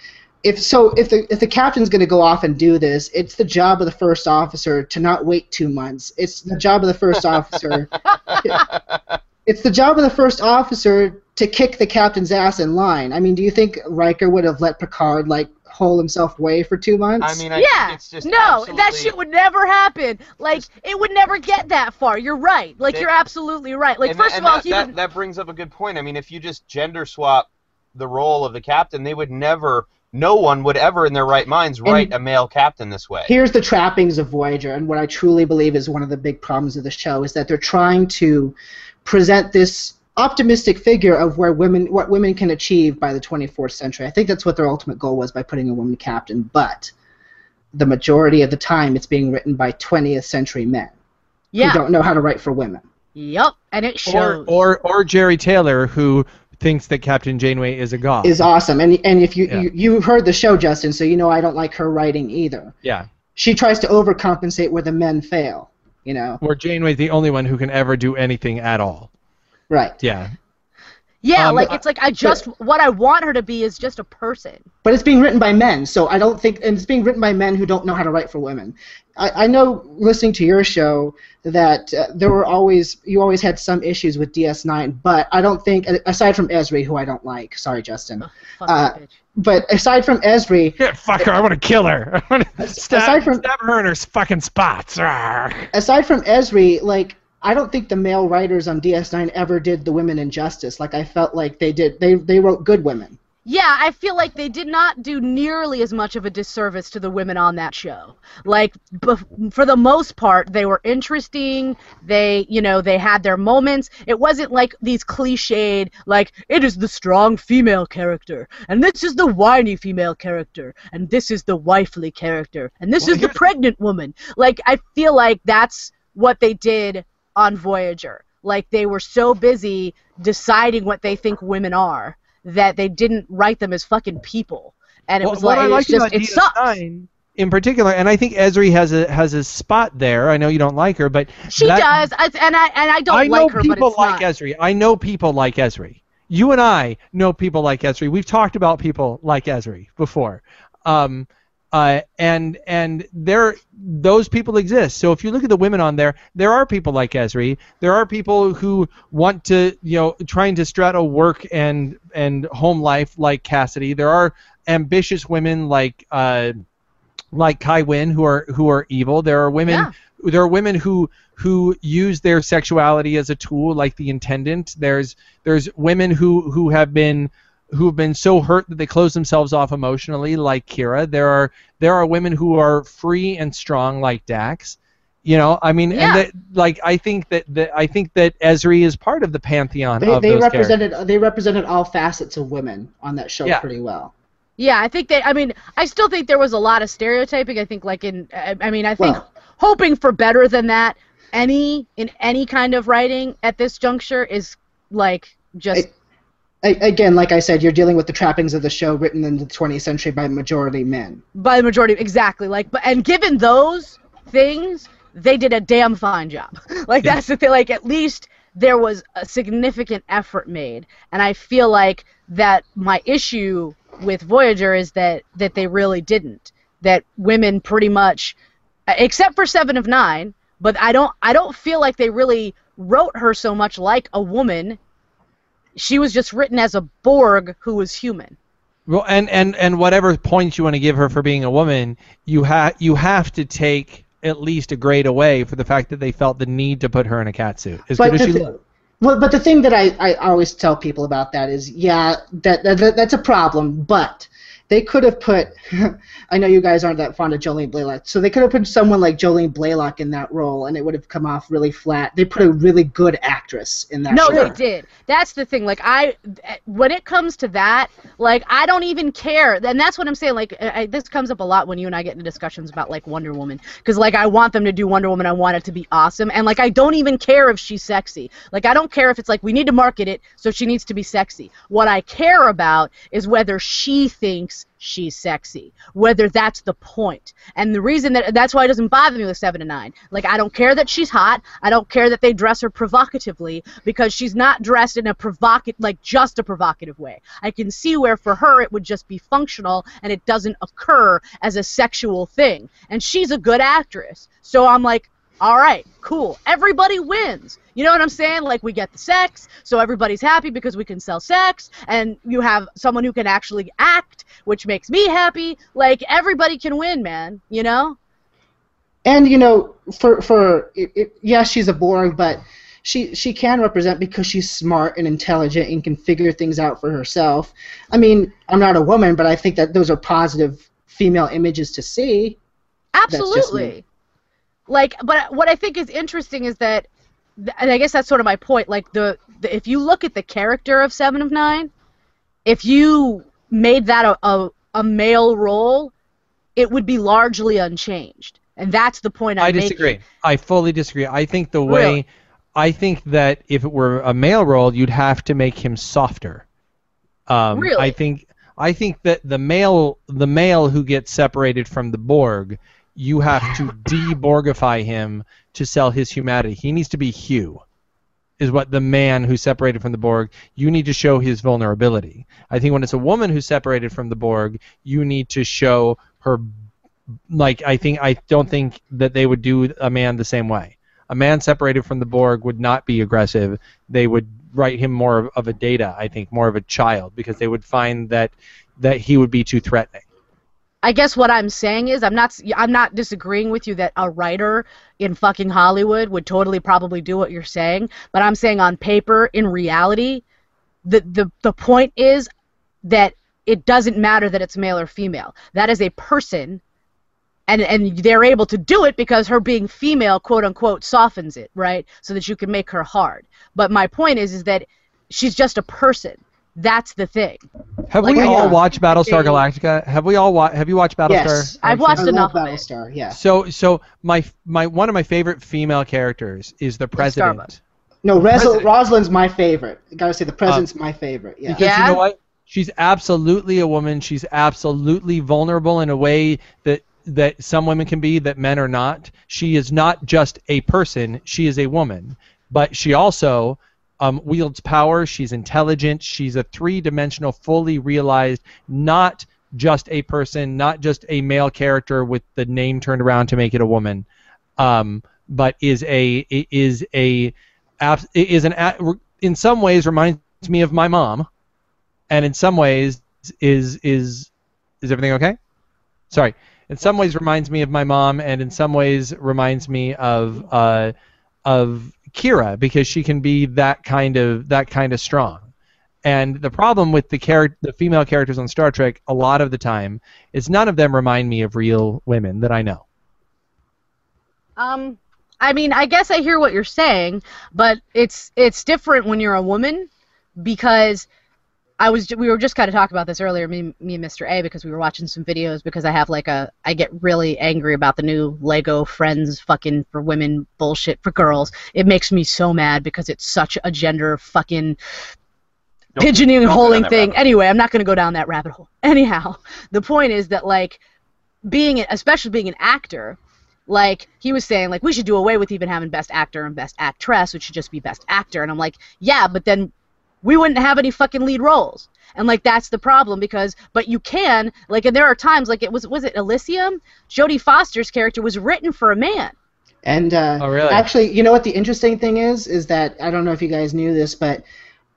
if so, if the if the captain's going to go off and do this, it's the job of the first officer to not wait two months. It's the job of the first officer. it's the job of the first officer to kick the captain's ass in line. I mean, do you think Riker would have let Picard like hole himself away for two months? I mean, I yeah, think it's just no, that shit would never happen. Like it would never get that far. You're right. Like They- you're absolutely right. Like and, first and of all, that, he that, would. that brings up a good point. I mean, if you just gender swap the role of the captain, they would never, no one would ever in their right minds write a male captain this way. Here's the trappings of Voyager, and what I truly believe is one of the big problems of the show is that they're trying to present this optimistic figure of where women what women can achieve by the 24th century. I think that's what their ultimate goal was by putting a woman captain, but the majority of the time it's being written by 20th century men yeah. who don't know how to write for women. Yep. And it Or, shows. or or Jeri Taylor, who thinks that Captain Janeway is a god. Is awesome, and and if you, Yeah. you you heard the show, Justin, so you know I don't like her writing either. yeah. She tries to overcompensate where the men fail. You know, Where Janeway's the only one who can ever do anything at all. right? Yeah. Yeah, um, like it's like I just what I want her to be is just a person. But it's being written by men, so I don't think, and it's being written by men who don't know how to write for women. I, I know, listening to your show, that uh, there were always you always had some issues with DS9, but I don't think, aside from Ezri, who I don't like, sorry Justin, Fuck Uh, that bitch. but aside from Ezri, Yeah, fuck her. I want to kill her. I want to stab, aside from- stab her in her fucking spots. Rawr. aside from Ezri, like I don't think the male writers on DS9 ever did the women injustice. Like I felt like they did. They they wrote good women. Yeah, I feel like they did not do nearly as much of a disservice to the women on that show. Like, bef- for the most part, they were interesting. They, you know, they had their moments. It wasn't like these cliched, like, it is the strong female character, and this is the whiny female character, and this is the wifely character, and this Well, is the pregnant woman. Like, I feel like that's what they did on Voyager. Like, they were so busy deciding what they think women are that they didn't write them as fucking people. And it Well, was like, I it's like just, it sucks. DS9 in particular, and I think Ezri has a has a spot there. I know you don't like her, but She that- does, and I and I don't I know like her, but people like not. Ezri. I know people like Ezri. You and I know people like Ezri. We've talked about people like Ezri before. Um, uh, and and there those people exist. So if you look at the women on there, there are people like Ezri. There are people who want to, you know, trying to straddle work and and home life like Kasidy. There are ambitious women like uh, like Kai Wynn who are who are evil. There are women Yeah. there are women who who use their sexuality as a tool like the intendant there's there's women who who have been who have been so hurt that they close themselves off emotionally like Kira there are there are women who are free and strong like Dax you know I mean Yeah. and that like I think that, that I think that Ezri is part of the pantheon They, of they those represented they represented all facets of women on that show Yeah. pretty well. Yeah, I think that. I mean, I still think there was a lot of stereotyping. I think, like in, I I mean, I think Well- hoping for better than that, any in any kind of writing at this juncture is like just. A- again, like I said, you're dealing with the trappings of the show written in the 20th century by majority men. by the majority exactly like but and given those things they did a damn fine job. Like that's the thing like at least there was a significant effort made and i feel like that my issue with voyager is that that they really didn't. That women pretty much except for seven of nine but i don't i don't feel like they really wrote her so much like a woman she was just written as a borg who was human Well, and, and, and whatever points you want to give her for being a woman, you have you have to take at least a grade away for the fact that they felt the need to put her in a cat suit. As But good as she thi- looked. Well, but the thing that I, I always tell people about that is, yeah, that, that that's a problem, but they could have put. I know you guys aren't that fond of Jolene Blalock, so they could have put someone like Jolene Blalock in that role, and it would have come off really flat. They put a really good actress in that. Role. No, role. they did. That's the thing. Like I, when it comes to that, like I don't even care. And that's what I'm saying. Like I, this comes up a lot when you and I get into discussions about like Wonder Woman, because like I want them to do Wonder Woman. I want it to be awesome, and like I don't even care if she's sexy. Like I don't care if it's like we need to market it, so she needs to be sexy. What I care about is whether she thinks she's sexy, whether that's the point. And the reason that that's why it doesn't bother me with seven to nine. Like I don't care that she's hot. I don't care that they dress her provocatively because she's not dressed in a provocative, like just a provocative way. I can see where for her it would just be functional and it doesn't occur as a sexual thing. And she's a good actress, so I'm like. All right, cool. Everybody wins. You know what I'm saying? Like we get the sex, so everybody's happy because we can sell sex, and you have someone who can actually act, which makes me happy. Like everybody can win, man. You know? And you know, for for it, it, yeah, she's a boring, but she she can represent because she's smart and intelligent and can figure things out for herself. I mean, I'm not a woman, but I think that those are positive female images to see. Absolutely. Like, but what I think is interesting is that, and I guess that's sort of my point. Like the, the if you look at the character of Seven of Nine, if you made that a, a, a male role, it would be largely unchanged. And that's the point I'm I making. disagree. I fully disagree. I think the way Really? I think that if it were a male role, you'd have to make him softer. Um, Really? I think I think that the male the male who gets separated from the Borg, you have to de-Borgify him to sell his humanity. He needs to be Hugh. Is what the man who's separated from the Borg, you need to show his vulnerability. I think when it's a woman who's separated from the Borg, you need to show her like I think I don't think that they would do a man the same way. A man separated from the Borg would not be aggressive. They would write him more of, of a data, I think, more of a child, because they would find that that he would be too threatening. I guess what I'm saying is I'm not I'm not disagreeing with you that a writer in fucking Hollywood would totally probably do what you're saying, but I'm saying on paper, in reality, the the the point is that it doesn't matter that it's male or female. That is a person and and they're able to do it because her being female, quote unquote, softens it, right? So that you can make her hard. But my point is is that she's just a person. That's the thing. Have Like, we all know. watched Battlestar Galactica? Have we all wa- Have you watched Battlestar? Yes, I've watched I enough love of it. Battlestar. Yeah. So so my my one of my favorite female characters is the Starbuck. president. No, Res- President. Rosalind's my favorite. I gotta say, the uh, president's my favorite. Yeah. Because Yeah? you know what? She's absolutely a woman. She's absolutely vulnerable in a way that that some women can be that men are not. She is not just a person. She is a woman, but she also um, wields power. She's intelligent. She's a three-dimensional, fully realized, not just a person, not just a male character with the name turned around to make it a woman, um, but is a is a is an in some ways reminds me of my mom and in some ways is is is everything okay? Sorry. In some ways reminds me of my mom, and in some ways reminds me of uh, of Kira because she can be that kind of that kind of strong. And the problem with the char- the female characters on Star Trek a lot of the time is none of them remind me of real women that I know. Um, I mean, I guess I hear what you're saying, but it's it's different when you're a woman because I was we were just kind of talking about this earlier, me, me and Mr. A, because we were watching some videos because I have like a I get really angry about the new Lego Friends fucking for women bullshit for girls. It makes me so mad because it's such a gender fucking Don't- pigeoning don't go down holing thing. Anyway, I'm not going to go down that rabbit hole. Anyhow, the point is that like being especially being an actor, like he was saying like we should do away with even having best actor and best actress, which should just be best actor. And I'm like, yeah, but then we wouldn't have any fucking lead roles. And like that's the problem because but you can like and there are times like it was was it Elysium? Jodie Foster's character was written for a man. And uh, Oh, really? actually, you know what the interesting thing is? Is that I don't know if you guys knew this, but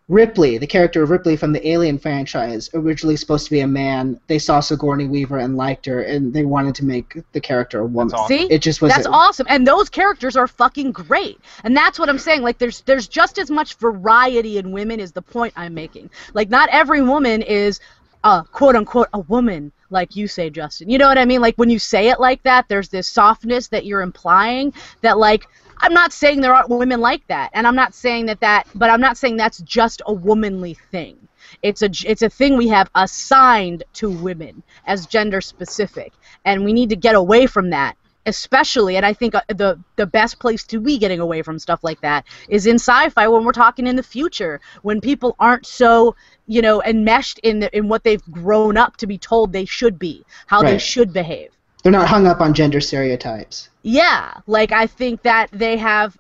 Ripley, the character of Ripley from the Alien franchise, originally supposed to be a man. They saw Sigourney Weaver and liked her, and they wanted to make the character a woman. That's awesome. See, It just was. that's awesome, and those characters are fucking great, and that's what I'm saying. Like, there's there's just as much variety in women is the point I'm making. Like, not every woman is, a quote unquote, a woman, like you say, Justin. You know what I mean? Like when you say it like that, there's this softness that you're implying that like. I'm not saying there aren't women like that, and I'm not saying that that, but I'm not saying that's just a womanly thing. It's a it's a thing we have assigned to women as gender specific, and we need to get away from that. Especially, and I think uh, the the best place to be getting away from stuff like that is in sci-fi when we're talking in the future, when people aren't so you know enmeshed in the, in what they've grown up to be told they should be, how they should behave. They're not hung up on gender stereotypes. Yeah, like I think that they have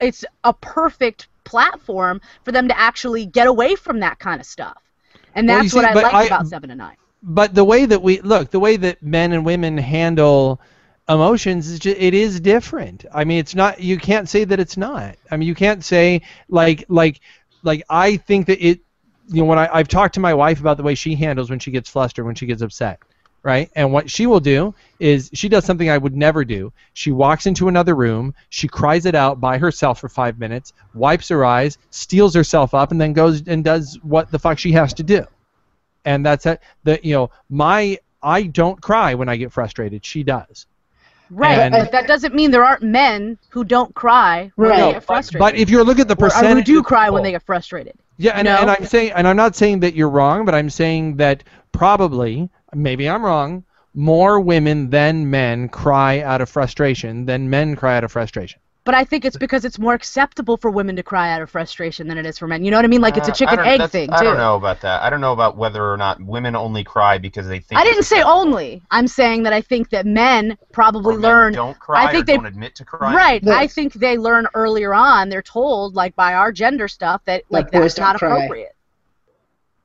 it's a perfect platform for them to actually get away from that kind of stuff. And Well, that's what I like about 7 to 9. but the way that we look, the way that men and women handle emotions is just, it is different. I mean, it's not. You can't say that it's not. I mean, you can't say like like like I think that it. You know, when I, I've talked to my wife about the way she handles when she gets flustered, when she gets upset, right? And what she will do is she does something I would never do. She walks into another room, she cries it out by herself for five minutes, wipes her eyes, steels herself up, and then goes and does what the fuck she has to do and that's it. The you know my I don't cry when I get frustrated. She does. Right, And- but that doesn't mean there aren't men who don't cry when Right. they get frustrated. but if you look at the or who percentage, do cry when they get frustrated. yeah, and, you and? I'm saying, and I'm not saying that you're wrong, but I'm saying that probably, maybe I'm wrong, more women than men cry out of frustration than men cry out of frustration. But I think it's because it's more acceptable for women to cry out of frustration than it is for men. You know what I mean? Like it's a Uh, chicken don't- egg that's- thing I don't know about that. I don't know about whether or not women only cry because they think. I didn't say acceptable. only. I'm saying that I think that men Or probably men learn Don't cry. I think or they- don't admit to crying. Right. I think they learn earlier on. They're told, like by our gender stuff, that like Like, that's not don't cry. appropriate.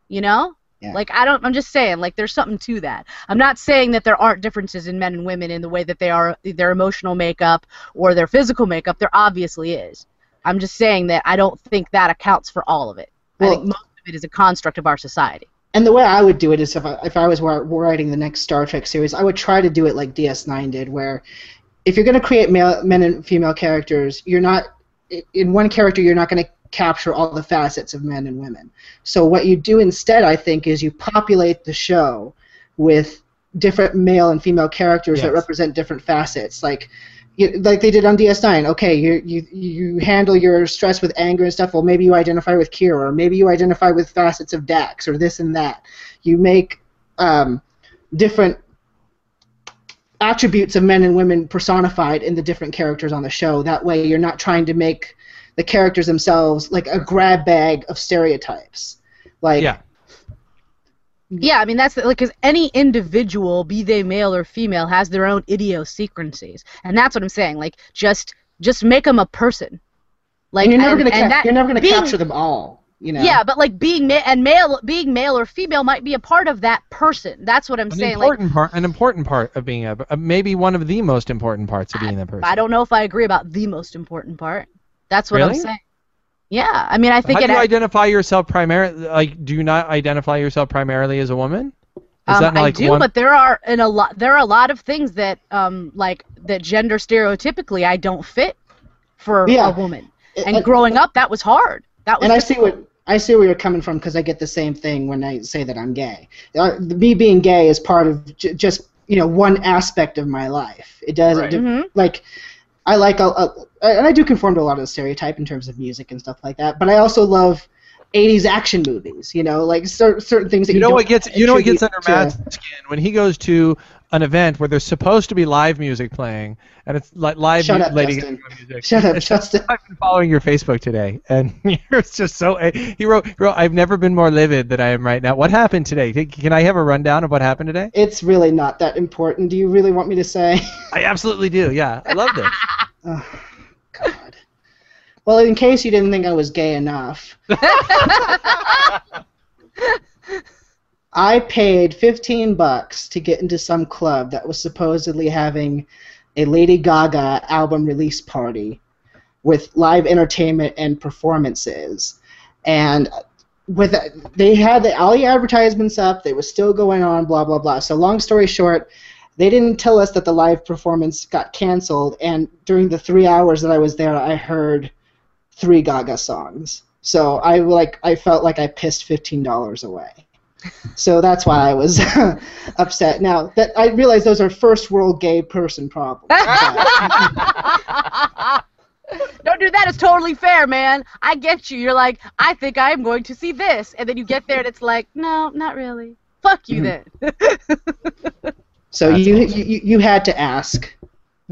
You know? Yeah. Like I don't. I'm just saying, like there's something to that. I'm not saying that there aren't differences in men and women in the way that they are their emotional makeup or their physical makeup. There obviously is. I'm just saying that I don't think that accounts for all of it. I think most of it is a construct of our society. And the way I would do it is if I, if I was writing the next Star Trek series, I would try to do it like DS9 did, where if you're going to create male, men and female characters, you're not in one character you're not going to capture all the facets of men and women. So what you do instead, I think, is you populate the show with different male and female characters that represent different facets, like. You, like they did on DS9. Okay, you, you you handle your stress with anger and stuff. Well, maybe you identify with Kira, or maybe you identify with facets of Dax, or this and that. You make um, different attributes of men and women personified in the different characters on the show. That way, you're not trying to make the characters themselves like a grab bag of stereotypes. Like, Yeah. Yeah, I mean that's the, like because any individual, be they male or female, has their own idiosyncrasies, and that's what I'm saying. Like just just make them a person. Like and you're never and- gonna and ca- that- you're never gonna being- capture them all. You know. Yeah, but like being ma- and male, being male or female might be a part of that person. That's what I'm An saying. Like important part, an important part of being a, uh, maybe one of the most important parts of being that person. I don't know if I agree about the most important part. That's what I'm saying. Yeah, I mean I think How it. do you ha- identify yourself primarily? Like, do you not identify yourself primarily as a woman? Is Um, that like I do, one? but there are in a lot there are a lot of things that um like that gender stereotypically I don't fit for Yeah. a woman. And And- growing up, that was hard. That was and I see what I see where you're coming from because I get the same thing when I say that I'm gay. Uh, me being gay is part of j- just you know one aspect of my life. It doesn't Right. do- Mhm. like I like a, a, and I do conform to a lot of the stereotype in terms of music and stuff like that. But I also love 80s action movies. You know, like cer- certain things that you you, know what gets you know what gets under Matt's skin when he goes to an event where there's supposed to be live music playing and it's like live Shut mu- up, Lady Justin. Music. Shut up, It's- Justin. I've been following your Facebook today, and it's just so. Eh, he wrote, he wrote, "I've never been more livid than I am right now." What happened today? Can- Can I have a rundown of what happened today? It's really not that important. Do you really want me to say? I absolutely do. Yeah, I love this. oh, God. Well, in case you didn't think I was gay enough, I paid 15 bucks to get into some club that was supposedly having a Lady Gaga album release party with live entertainment and performances. And with they had the, all the advertisements up. They were still going on. Blah blah blah. So long story short, they didn't tell us that the live performance got canceled. And during the three hours that I was there, I heard three Gaga songs. So I like I felt like I pissed fifteen dollars away. So that's why I was upset. Now that I realize those are first world gay person problems. Don't do that. It's totally fair, man. I get you. You're like, I think I am going to see this, and then you get there and it's like, no, not really. Fuck you Mm-hmm. then. So you, awesome. you you had to ask.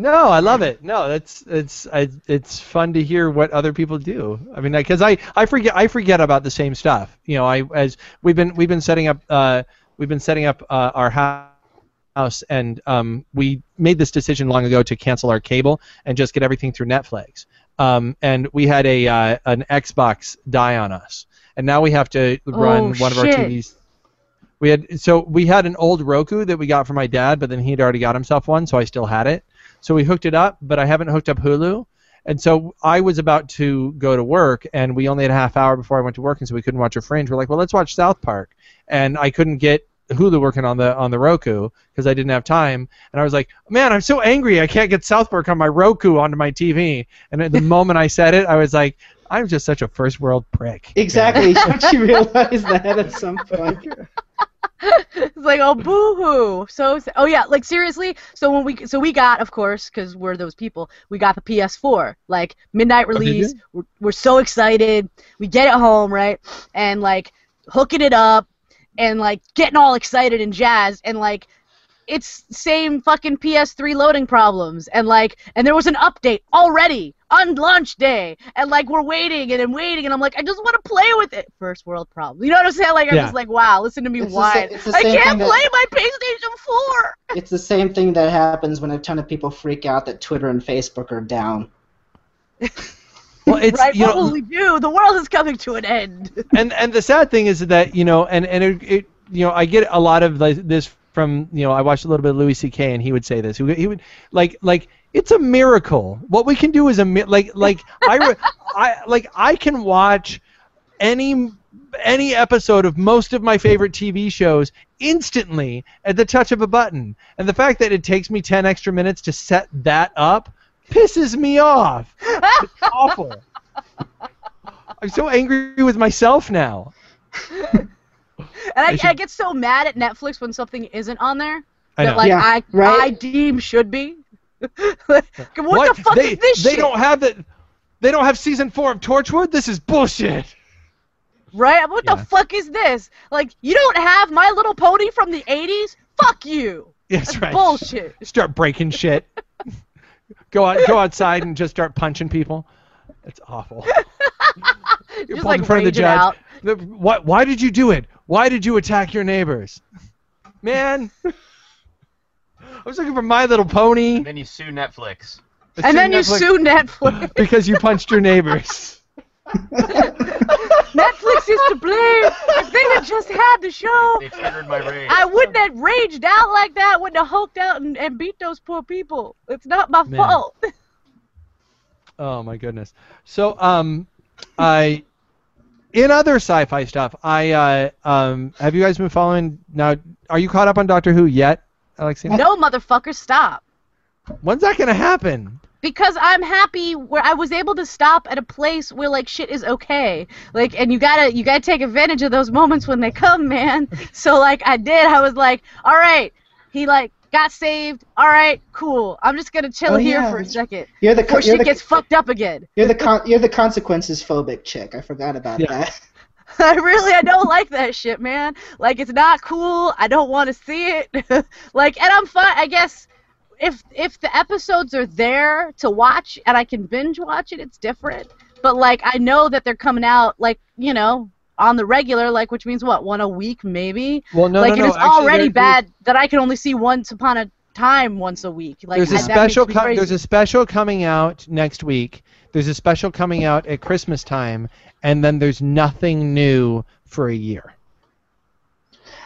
No, I love it. No, that's it's I, it's fun to hear what other people do. I mean, because I, I forget I forget about the same stuff. You know, I as we've been we've been setting up uh, we've been setting up uh, our house and um, we made this decision long ago to cancel our cable and just get everything through Netflix. Um, and we had a uh, an Xbox die on us, and now we have to run Oh, one of our. TVs. We had so we had an old Roku that we got from my dad, but then he'd already got himself one, so I still had it. So we hooked it up, but I haven't hooked up Hulu. And so I was about to go to work, and we only had a half hour before I went to work, and so we couldn't watch a Fringe. We're like, well, let's watch South Park, and I couldn't get Hulu working on the on the Roku because I didn't have time. And I was like, man, I'm so angry. I can't get South Park on my Roku onto my TV. And at the moment I said it, I was like, I'm just such a first world prick. Exactly. Don't you realize that at some point? it's like oh boo hoo so oh yeah like seriously? So when we so we got of course because we're those people we got the ps4 like midnight Oh, release we're, we're so excited we get it home right? And like hooking it up and like getting all excited and jazzed and like it's same fucking PS3 loading problems and like and there was an update already on launch day and like we're waiting and I'm waiting and I'm like I just want to play with it. First world problem. You know what I'm saying? Like I'm Yeah. just like wow, listen to me It's the whine. sa- it's the I same can't thing play that- my PlayStation 4. It's the same thing that happens when a ton of people freak out that Twitter and Facebook are down. Well, it's right? you what know, will we do? The world is coming to an end. and and the sad thing is that you know, and and it, it you know, I get a lot of like, this from you know, I watched a little bit of Louis C.K. and he would say this. He would, he would like like it's a miracle. What we can do is a mi- like like I I like I can watch any any episode of most of my favorite TV shows instantly at the touch of a button. And the fact that it takes me 10 extra minutes to set that up pisses me off. It's awful. I'm so angry with myself now. And I, should- I get so mad at Netflix when something isn't on there I that know. like Yeah, I right? I deem should be. what, the fuck they, is this they shit? don't have the they don't have season 4 of Torchwood? This is bullshit. Right? What Yeah. the fuck is this? Like, you don't have My Little Pony from the 80s? Fuck you. That's That's right. bullshit. Start breaking shit. go out go outside and just start punching people. It's awful. You're Just like in front of the judge. out. The- What? Why did you do it? Why did you attack your neighbors? Man, I was looking for My Little Pony. And then you sue Netflix. And then you sue Netflix. because you punched your neighbors. Netflix is to blame. If they had just had the show, They triggered my rage. I wouldn't have raged out like that. Wouldn't have hulked out and, and beat those poor people. It's not my Man. fault. Oh my goodness. So um, I in other sci-fi stuff, I uh, um, have you guys been following now? Are you caught up on Doctor Who yet, Alexia? No, motherfucker, stop. When's that gonna happen? because I'm happy where I was able to stop at a place where like shit is okay. Like and you gotta you gotta take advantage of those moments when they come, man. So like I did, I was like, all right, he like got saved. All right, cool. I'm just gonna chill Oh, here yeah. for a second You're the before co- you're shit the, gets fucked up again. you're the con- you're the consequences phobic chick. I forgot about Yeah. that. I really I don't like that shit, man. Like it's not cool. I don't want to see it. like and I'm fine. I guess if if the episodes are there to watch and I can binge watch it, it's different. But like I know that they're coming out like you know on the regular, like which means what one a week maybe. Well, no, like no, no. it is Actually, already there- there's- bad that I can only see once upon a time once a week. Like there's a I- special. me co- crazy. there's a special coming out next week. There's a special coming out at Christmas time, and then there's nothing new for a year.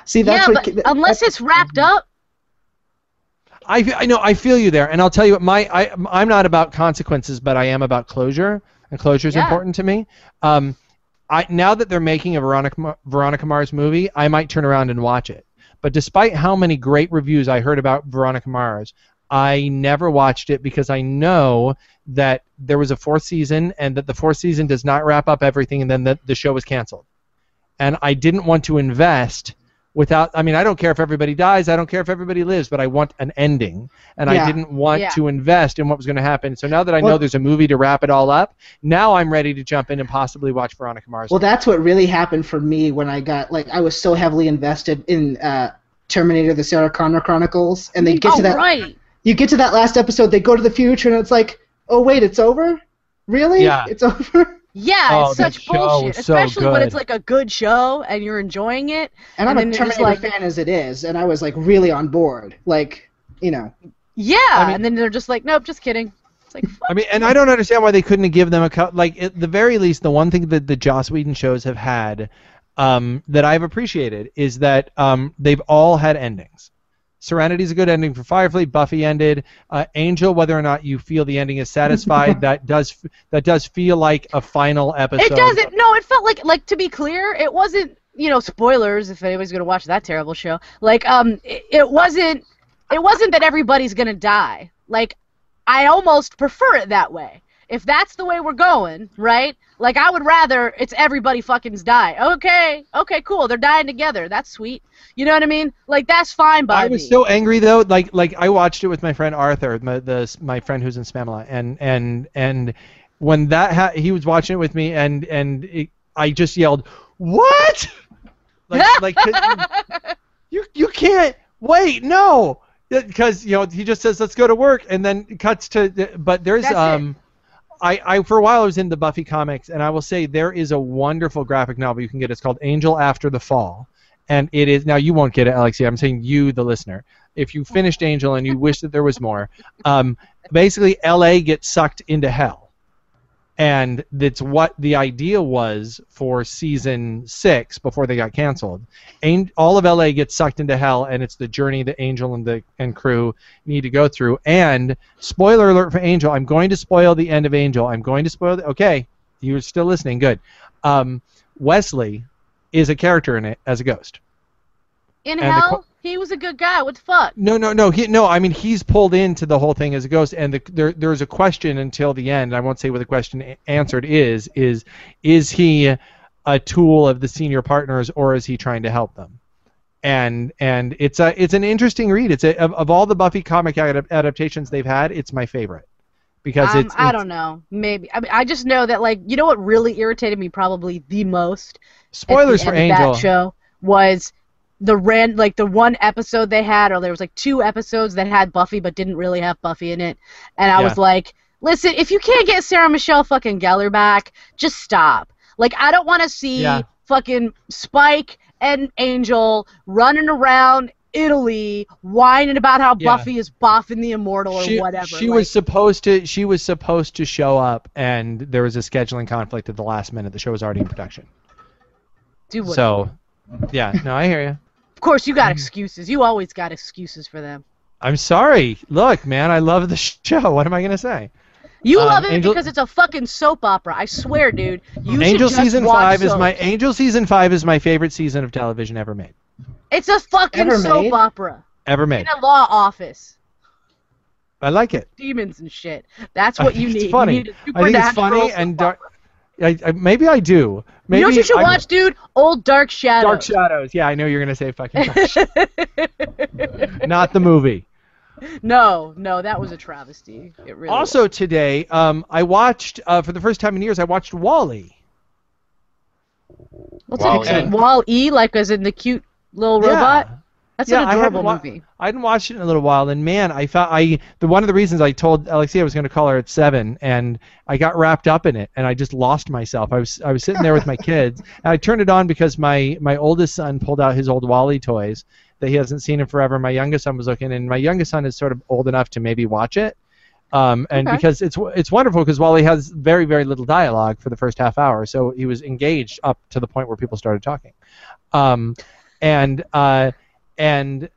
See, that's yeah, what but unless it's wrapped up, I, I know I feel you there, and I'll tell you what my I I'm not about consequences, but I am about closure, and closure is Yeah. important to me. Um, I now that they're making a Veronica Veronica Mars movie, I might turn around and watch it. But despite how many great reviews I heard about Veronica Mars, I never watched it because I know that there was a fourth season and that the fourth season does not wrap up everything and then the, the show was canceled. And I didn't want to invest without I mean I don't care if everybody dies, I don't care if everybody lives, but I want an ending. And Yeah. I didn't want Yeah. to invest in what was going to happen. So now that I know there's a movie to wrap it all up, now I'm ready to jump in and possibly watch Veronica Mars. Well, that's what really happened for me when I got like I was so heavily invested in uh, Terminator: The Sarah Connor Chronicles, and they get oh, to that right. you get to that last episode, they go to the future, and it's like, oh wait, it's over, really? Yeah. it's over. Yeah, Oh, it's such bullshit. was so Especially when it's like a good show and you're enjoying it. And, And I'm a Terminator like- fan as it is, and I was like really on board, like you know. Yeah, mean- and then they're just like, nope, just kidding. It's like, fuck. I mean, and I don't understand why they couldn't give them a cut. Like, at the very least, the one thing that the Joss Whedon shows have had um, that I've appreciated is that um, they've all had endings. Serenity's a good ending for Firefly. Buffy ended. Uh, Angel, whether or not you feel the ending is satisfied, that does that does feel like a final episode. it doesn't. No, it felt like like to be clear, it wasn't. You know, spoilers if anybody's gonna watch that terrible show. Like, um, it, it wasn't. It wasn't that everybody's gonna die. Like, I almost prefer it that way. If that's the way we're going, right? Like, I would rather it's everybody fucking's die. Okay, okay, cool. They're dying together. That's sweet. You know what I mean? Like, that's fine by I was me. so angry though. Like like I watched it with my friend Arthur, my the my friend who's in Spamela, and and and when that ha- he was watching it with me, and and it, I just yelled, "What?" like like you you can't wait no because you know he just says let's go to work and then it cuts to but there's That's it. Um, I, I for a while I was in the Buffy comics and I will say there is a wonderful graphic novel you can get. It's called Angel After the Fall, and it is now you won't get it, Alexia. I'm saying you, the listener. If you finished Angel and you wish that there was more, um, basically L.A. gets sucked into hell, and that's what the idea was for season six before they got canceled. An- all of L.A. gets sucked into hell, and it's the journey that Angel and the and crew need to go through. And spoiler alert for Angel, I'm going to spoil the end of Angel. I'm going to spoil. The, okay, you're still listening. Good. Um, Wesley is a character in it as a ghost. In and hell, he was a good guy. What the fuck? No, no, no. He, no, I mean he's pulled into the whole thing as a ghost, and the, there, there's a question until the end. I won't say what the question a- answered is. Is is he a tool of the senior partners, or is he trying to help them? And and it's a it's an interesting read. It's a, of, of all the Buffy comic adap- adaptations they've had, it's my favorite because Um, it's, I don't know. Maybe. I mean, I just know that like you know what really irritated me probably the most. spoilers the for Angel. That show was the ran like the one episode they had, or there was like two episodes that had Buffy but didn't really have Buffy in it, and I Yeah. was like, listen, if you can't get Sarah Michelle fucking Gellar back, just stop. Like I don't want to see Yeah. fucking Spike and Angel running around. Italy whining about how Yeah. Buffy is boffing the immortal or she, whatever. she like, was supposed to she was supposed to show up and there was a scheduling conflict at the last minute the show was already in production do what? so yeah no i hear you course, you Mm. got excuses. You always got excuses for them. i'm sorry look man i love the show what am i going to say You Um, love it Angel- because it's a fucking soap opera. I swear, dude. You should angel just season watch 5 is my angel season 5 is my favorite season of television ever made It's a fucking Ever soap made? opera ever made in a law office. i like it Demons and shit. That's I what think you it's need. funny. You need a i think it's funny and dark opera. I, I, maybe i do maybe you know what you should I- watch, dude? Old Dark Shadows. dark shadows yeah i know you're going to say fucking Dark Shadows. not the movie no, no, that was a travesty. It really was. Also today, um, I watched uh, for the first time in years. I watched Wall-E. What's Wall-E. it? Wall E, like as in the cute little robot. That's Yeah, an I adorable wa- movie. I hadn't watched it in a little while, and man, I found I the one of the reasons I told Alexia I was going to call her at seven, and I got wrapped up in it, and I just lost myself. I was I was sitting there with my kids, and I turned it on because my my oldest son pulled out his old Wall-E toys that he hasn't seen in forever. My youngest son was looking, and my youngest son is sort of old enough to maybe watch it. Um, and Okay. because it's it's wonderful because Wall-E has very very little dialogue for the first half hour, so he was engaged up to the point where people started talking, um, and uh, and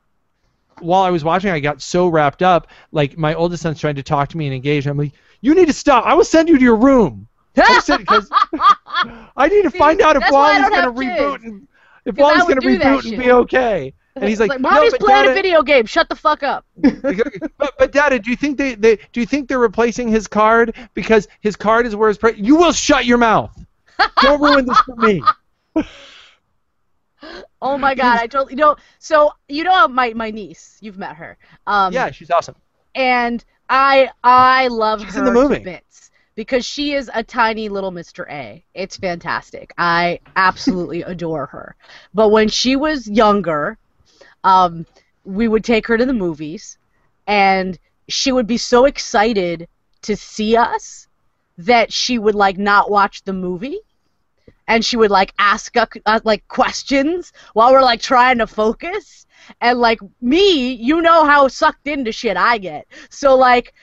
while I was watching, I got so wrapped up. Like my oldest son's trying to talk to me and engage. I'm like, "You need to stop. I will send you to your room." I need to See, find out if that's why I Wall-E's gonna reboot kids. and if Wall-E's gonna reboot and be okay. And he's like, no, mommy's but playing Dada, a video game. Shut the fuck up. but, but Dada, do you think they, they do you think they're replacing his card because his card is where his pre- you will shut your mouth. Don't ruin this for me. Oh my god, I totally you know. So you know my my niece, you've met her. Um, yeah, she's awesome. and I I love She's her in the movie. bits because she is a tiny little Mr. A. It's fantastic. I absolutely adore her. But when she was younger, um, we would take her to the movies, and she would be so excited to see us that she would like not watch the movie. And she would like ask uh, like questions while we're like trying to focus. And like me, you know how sucked into shit I get. So like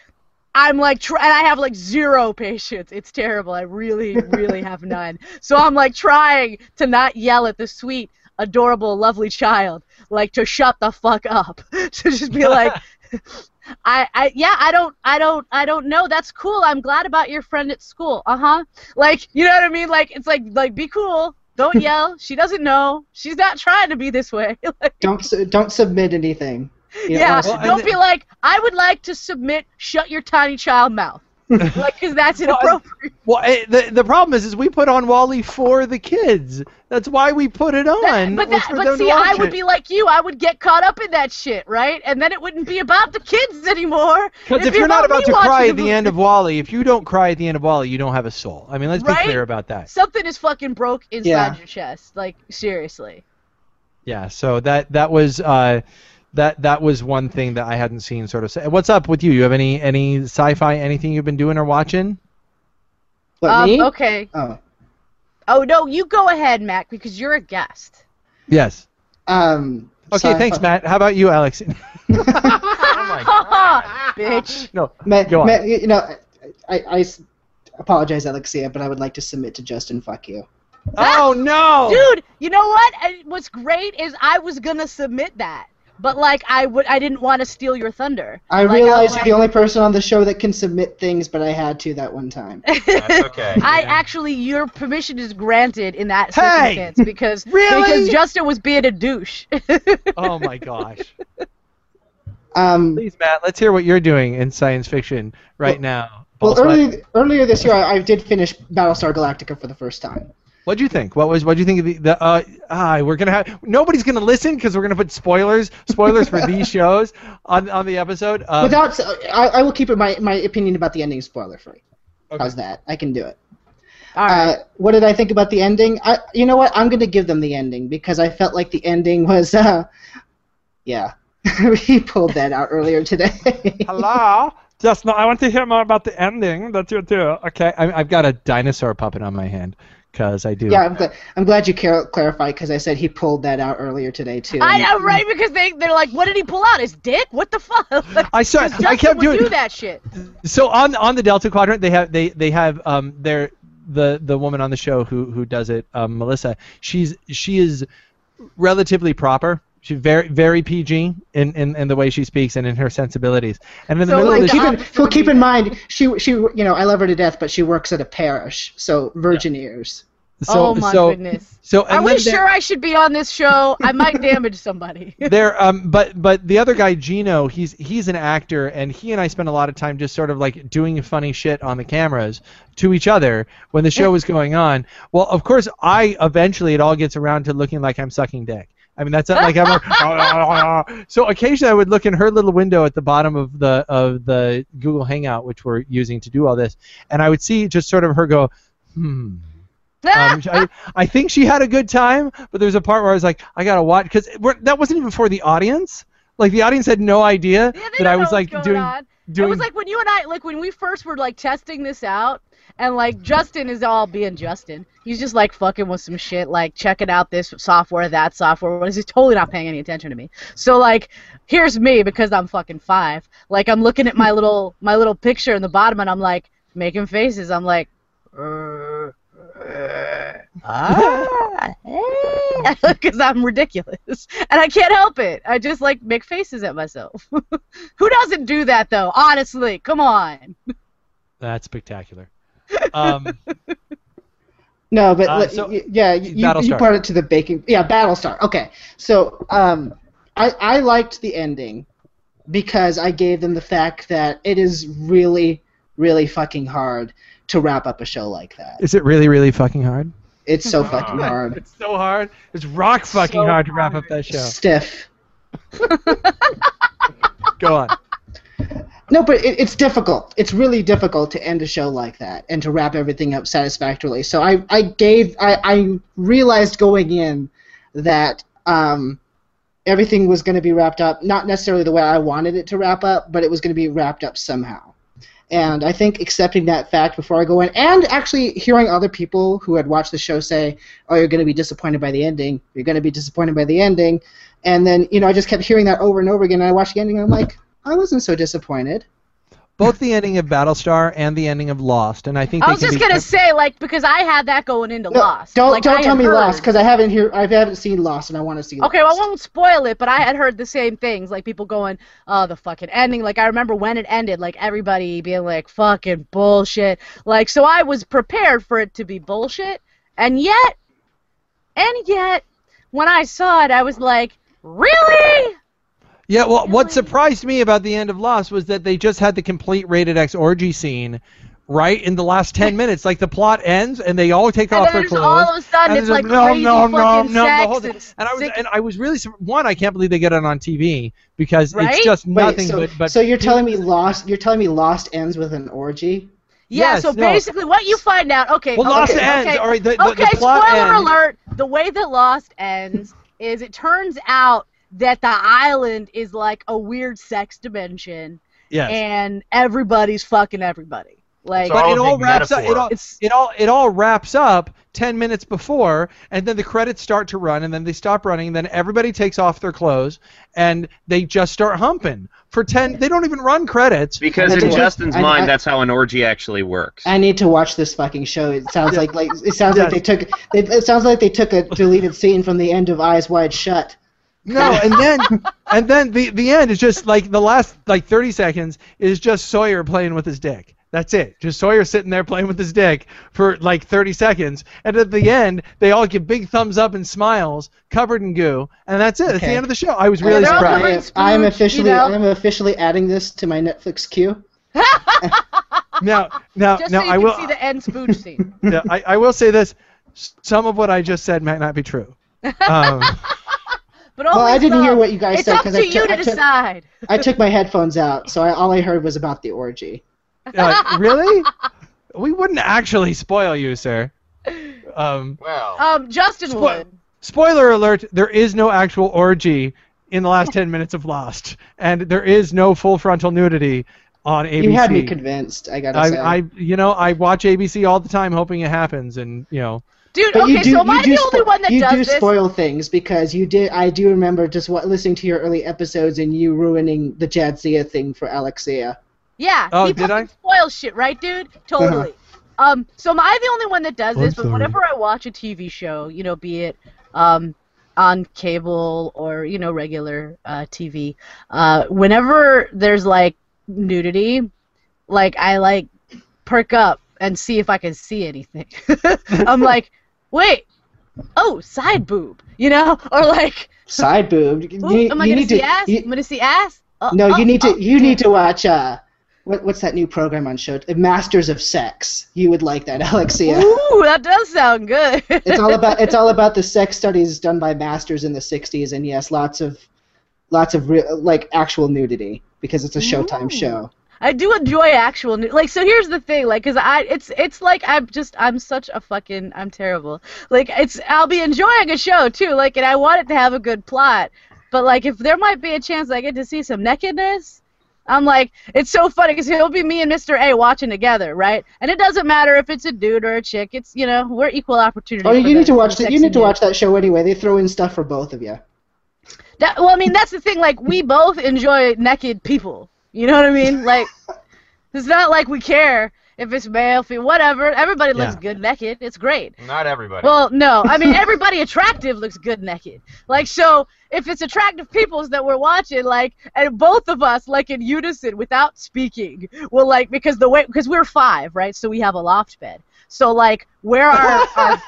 I'm like try- and I have like zero patience. It's terrible. I really really have none. So I'm like trying to not yell at the sweet adorable lovely child like to shut the fuck up. to just be like I, I yeah I don't I don't I don't know. That's cool. I'm glad about your friend at school. Uh huh like you know what I mean? Like it's like like be cool. Don't yell. She doesn't know. She's not trying to be this way. Like, Don't su- don't submit anything. You know, yeah, honestly. Well, don't and be like, I would like to submit, shut your tiny child mouth. like, because that's inappropriate. Well, eh, the the problem is, is we put on Wall-E for the kids. That's why we put it on. That- but that, but see, I would it. be like you. I would get caught up in that shit, right? And then it wouldn't be about the kids anymore. Because if you're not about to cry at the movie. end of Wall-E, if you don't cry at the end of Wall-E, you don't have a soul. I mean, let's Right? be clear about that. something is fucking broke inside Yeah. your chest. Like seriously. Yeah. So that that was uh, that that was one thing that I hadn't seen. Sort of. Say. What's up with you? You have any any sci-fi anything you've been doing or watching? What, Um, me? okay. Oh. Oh no, you go ahead, Mac, because you're a guest. Yes. Um. Okay. sci- Thanks, Matt. How about you, Alex? Oh my god. Bitch. no. Matt, Go on. ma- you know, I, I apologize, Alexia, but I would like to submit to Justin. Fuck you. Oh no. Dude, you know what? What's great is I was gonna submit that, but like I would, I didn't want to steal your thunder. I Like, realize was you're the only person on the show that can submit things, but I had to that one time. That's okay. I Yeah. actually, your permission is granted in that Hey! circumstance because Really? because Justin was being a douche. Oh my gosh. Um, Please, Matt. Let's hear what you're doing in science fiction right now. well, Paul earlier earlier this year, I, I did finish Battlestar Galactica for the first time. What'd you think? What was? What'd you think of the? the uh, ah, we're gonna have nobody's gonna listen because we're gonna put spoilers, spoilers for these shows on on the episode. Um, Without, I, I will keep it my, my opinion about the ending spoiler free. okay. How's that? I can do it. All right. Uh, what did I think about the ending? I, you know what? I'm going to give them the ending because I felt like the ending was, uh, yeah. he pulled that out earlier today. Hello. Just no, I want to hear more about the ending. That's your do. Okay, I, I've got a dinosaur puppet on my hand because I do. yeah, I'm, gl- I'm glad you clar- clarified because I said he pulled that out earlier today too. I know, right? Because they they're like, what did he pull out? His dick? What the fuck? Like, I saw. 'cause Justin I kept doing. do that shit. So on on the Delta Quadrant, they have they they have um their the the woman on the show who who does it, um, Melissa. She's she is relatively proper. She's very very PG in, in, in the way she speaks and in her sensibilities. And in the So, middle like, of the keep the in, opposite well, keep in mind, she she you know I love her to death, but she works at a parish, so virgin ears. so oh my so goodness. so Are and we there- sure I should be on this show? I might damage somebody. there um but but the other guy Gino he's he's an actor and he and I spent a lot of time just sort of like doing funny shit on the cameras to each other when the show was going on well of course I eventually it all gets around to looking like I'm sucking dick I mean that's not like I'm like, so occasionally I would look in her little window at the bottom of the of the Google Hangout which we're using to do all this and I would see just sort of her go hmm um, I, I think she had a good time, but there's a part where I was like, I gotta watch because that wasn't even for the audience. Like the audience had no idea Yeah, that I was like doing doing. It was like when you and I, like when we first were like testing this out, and like Justin is all being Justin. He's just like fucking with some shit, like checking out this software, that software. He's totally not paying any attention to me. So like, here's me because I'm fucking five. Like I'm looking at my little my little picture in the bottom, and I'm like making faces. I'm like. "Uh, uh, ah, because I'm ridiculous and I can't help it. I just like make faces at myself. Who doesn't do that though? Honestly, come on. That's spectacular. Um, No, but Uh, so- yeah, you, you brought it to the baking. Yeah, Battlestar. Okay, so um, I I liked the ending because I gave them the fact that it is really really fucking hard to wrap up a show like that. Is it really, really fucking hard? It's so fucking hard. It's so hard. It's rock fucking So hard to wrap up that show. Stiff. Go on. No, but it, it's difficult. It's really difficult to end a show like that and to wrap everything up satisfactorily. So I, I gave, I, I realized going in that um, everything was going to be wrapped up, not necessarily the way I wanted it to wrap up, but it was going to be wrapped up somehow. And I think accepting that fact before I go in, and actually hearing other people who had watched the show say, "Oh, you're going to be disappointed by the ending. You're going to be disappointed by the ending," and then you know I just kept hearing that over and over again. And I watched the ending, and I'm like, I wasn't so disappointed. Both the ending of Battlestar and the ending of Lost, and I think I was just gonna say like because I had that going into No, Lost. Don't like, don't I tell me heard- Lost because I haven't hear I haven't seen Lost and I want to see. Okay, well, I won't spoil it, but I had heard the same things, like people going, "Oh, the fucking ending." Like I remember when it ended, like everybody being like, "Fucking bullshit." Like so, I was prepared for it to be bullshit, and yet, and yet, when I saw it, I was like, "Really?" Yeah, well, what surprised me about the end of Lost was that they just had the complete rated X orgy scene right in the last 10 minutes. Like the plot ends and they all take And off then their just clothes. all of a sudden, and it's there's like no, crazy no, no, fucking no, the whole thing. and, and I was and I was really sur- one I can't believe they get it on TV because Right? it's just Wait, nothing so, but but so you're telling me Lost? You're telling me Lost ends with an orgy? Yeah, Yes, so no. basically, what you find out, okay, well okay, Lost okay, ends all right the, the, okay, the plot spoiler ends alert. The way that Lost ends is it turns out that the island is like a weird sex dimension, yes. and everybody's fucking everybody. Like, but all it all big wraps up. It all, It's- it all it all wraps up ten minutes before, and then the credits start to run, and then they stop running, and then everybody takes off their clothes, and they just start humping for ten. They don't even run credits. Because in Justin's I- mind, I- that's how an orgy actually works. I need to watch this fucking show. It sounds like like it sounds like they took it, it sounds like they took a deleted scene from the end of Eyes Wide Shut. No, and then and then the the end is just like the last like thirty seconds is just Sawyer playing with his dick. That's it. Just Sawyer sitting there playing with his dick for like 30 seconds, and at the end they all give big thumbs up and smiles, covered in goo, and that's it. That's the end of the show. I was really they're surprised. covered I am, spooge, I am you officially know? I am officially adding this to my Netflix queue. Now, now, just now so you I can will. see the end spooge scene. yeah, I, I will say this: some of what I just said might not be true. Um, But only Well, I didn't some. hear what you guys It's said because to I, took- to I, took, decide. I took my headphones out, so I, all I heard was about the orgy. uh, really? We wouldn't actually spoil you, sir. Um, well, Um, Justin Spo- would. spoiler alert: there is no actual orgy in the last 10 minutes of Lost, and there is no full frontal nudity on ABC. You had me convinced. I gotta say. I, I, you know, I watch ABC all the time, hoping it happens, and you know, Dude, But okay, you do, so am you I do the only one that you does do this? spoil things because you did. I do remember just what, listening to your early episodes and you ruining the Jadzia thing for Alexia. Yeah. Oh, he did I? fucking spoils shit, right, dude? Totally. Um, so am I the only one that does I'm this? But sorry. whenever I watch a TV show, you know, be it um, on cable or you know regular uh, TV, uh, whenever there's like nudity, like I like perk up and see if I can see anything. I'm like, wait, oh, side boob, you know, or like, Side boob. You, ooh, you am I gonna need see to. ass? you- I'm gonna see ass. Oh, no, oh, you need to. You need to watch. Uh, what, what's that new program on show? Masters of Sex. You would like that, Alexia. Ooh, that does sound good. it's all about. It's all about the sex studies done by Masters in the '60s, and yes, lots of, lots of re- like actual nudity because it's a Showtime Ooh. show. I do enjoy actual new like so here's the thing like cuz I it's it's like I'm just I'm such a fucking I'm terrible. Like it's I'll be enjoying a show too like and I want it to have a good plot. But like if there might be a chance I get to see some nakedness I'm like, it's so funny because it'll be me and Mr. A watching together, right? And it doesn't matter if it's a dude or a chick. It's you know we're equal opportunity. Oh, you the- need to watch that. You need to watch that show anyway. They throw in stuff for both of you. That, well, I mean, that's the thing. Like, we both enjoy naked people. You know what I mean? Like, it's not like we care if it's male, female, whatever. Everybody looks Yeah. good naked. It's great. not everybody. Well, no, I mean everybody attractive looks good naked. Like so, if it's attractive peoples that we're watching, like, and both of us, like in unison, without speaking, will like because the way because we're five, right? So we have a loft bed. So like where our our,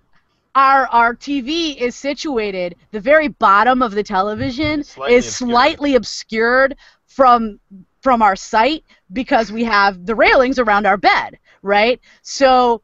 our our TV is situated, the very bottom of the television Slightly is obscured. slightly obscured from from our site because we have the railings around our bed, right? So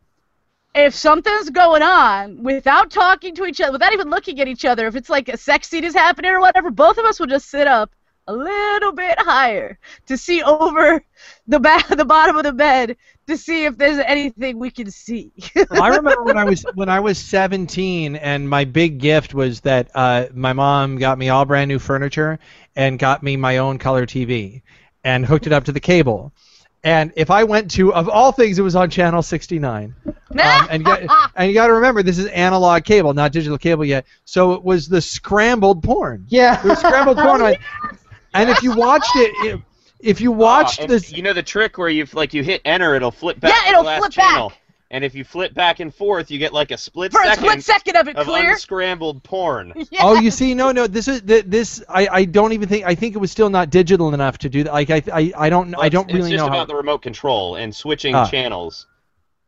if something's going on without talking to each other, without even looking at each other, if it's like a sex scene is happening or whatever, both of us will just sit up a little bit higher to see over the back, the bottom of the bed to see if there's anything we can see. I remember when I was when I was 17, and my big gift was that uh, my mom got me all brand new furniture and got me my own color TV and hooked it up to the cable. And if I went to, of all things, it was on channel 69. Um, and you got, and you got to remember, this is analog cable, not digital cable yet. So it was the scrambled porn. Yeah. It was scrambled porn. on- And if you watched it, it- if you watched Oh, this, You know the trick where you like you hit enter, it'll flip back. Yeah, it'll last flip channel. back. And if you flip back and forth, you get like a split For a second split second of it of clear. unscrambled porn. Yeah. Oh, you see, no, no. This is this. I, I don't even think. I think it was still not digital enough to do that. Like I I, I don't Well, I it's- don't really know. It's just know how. about the remote control and switching Ah. channels.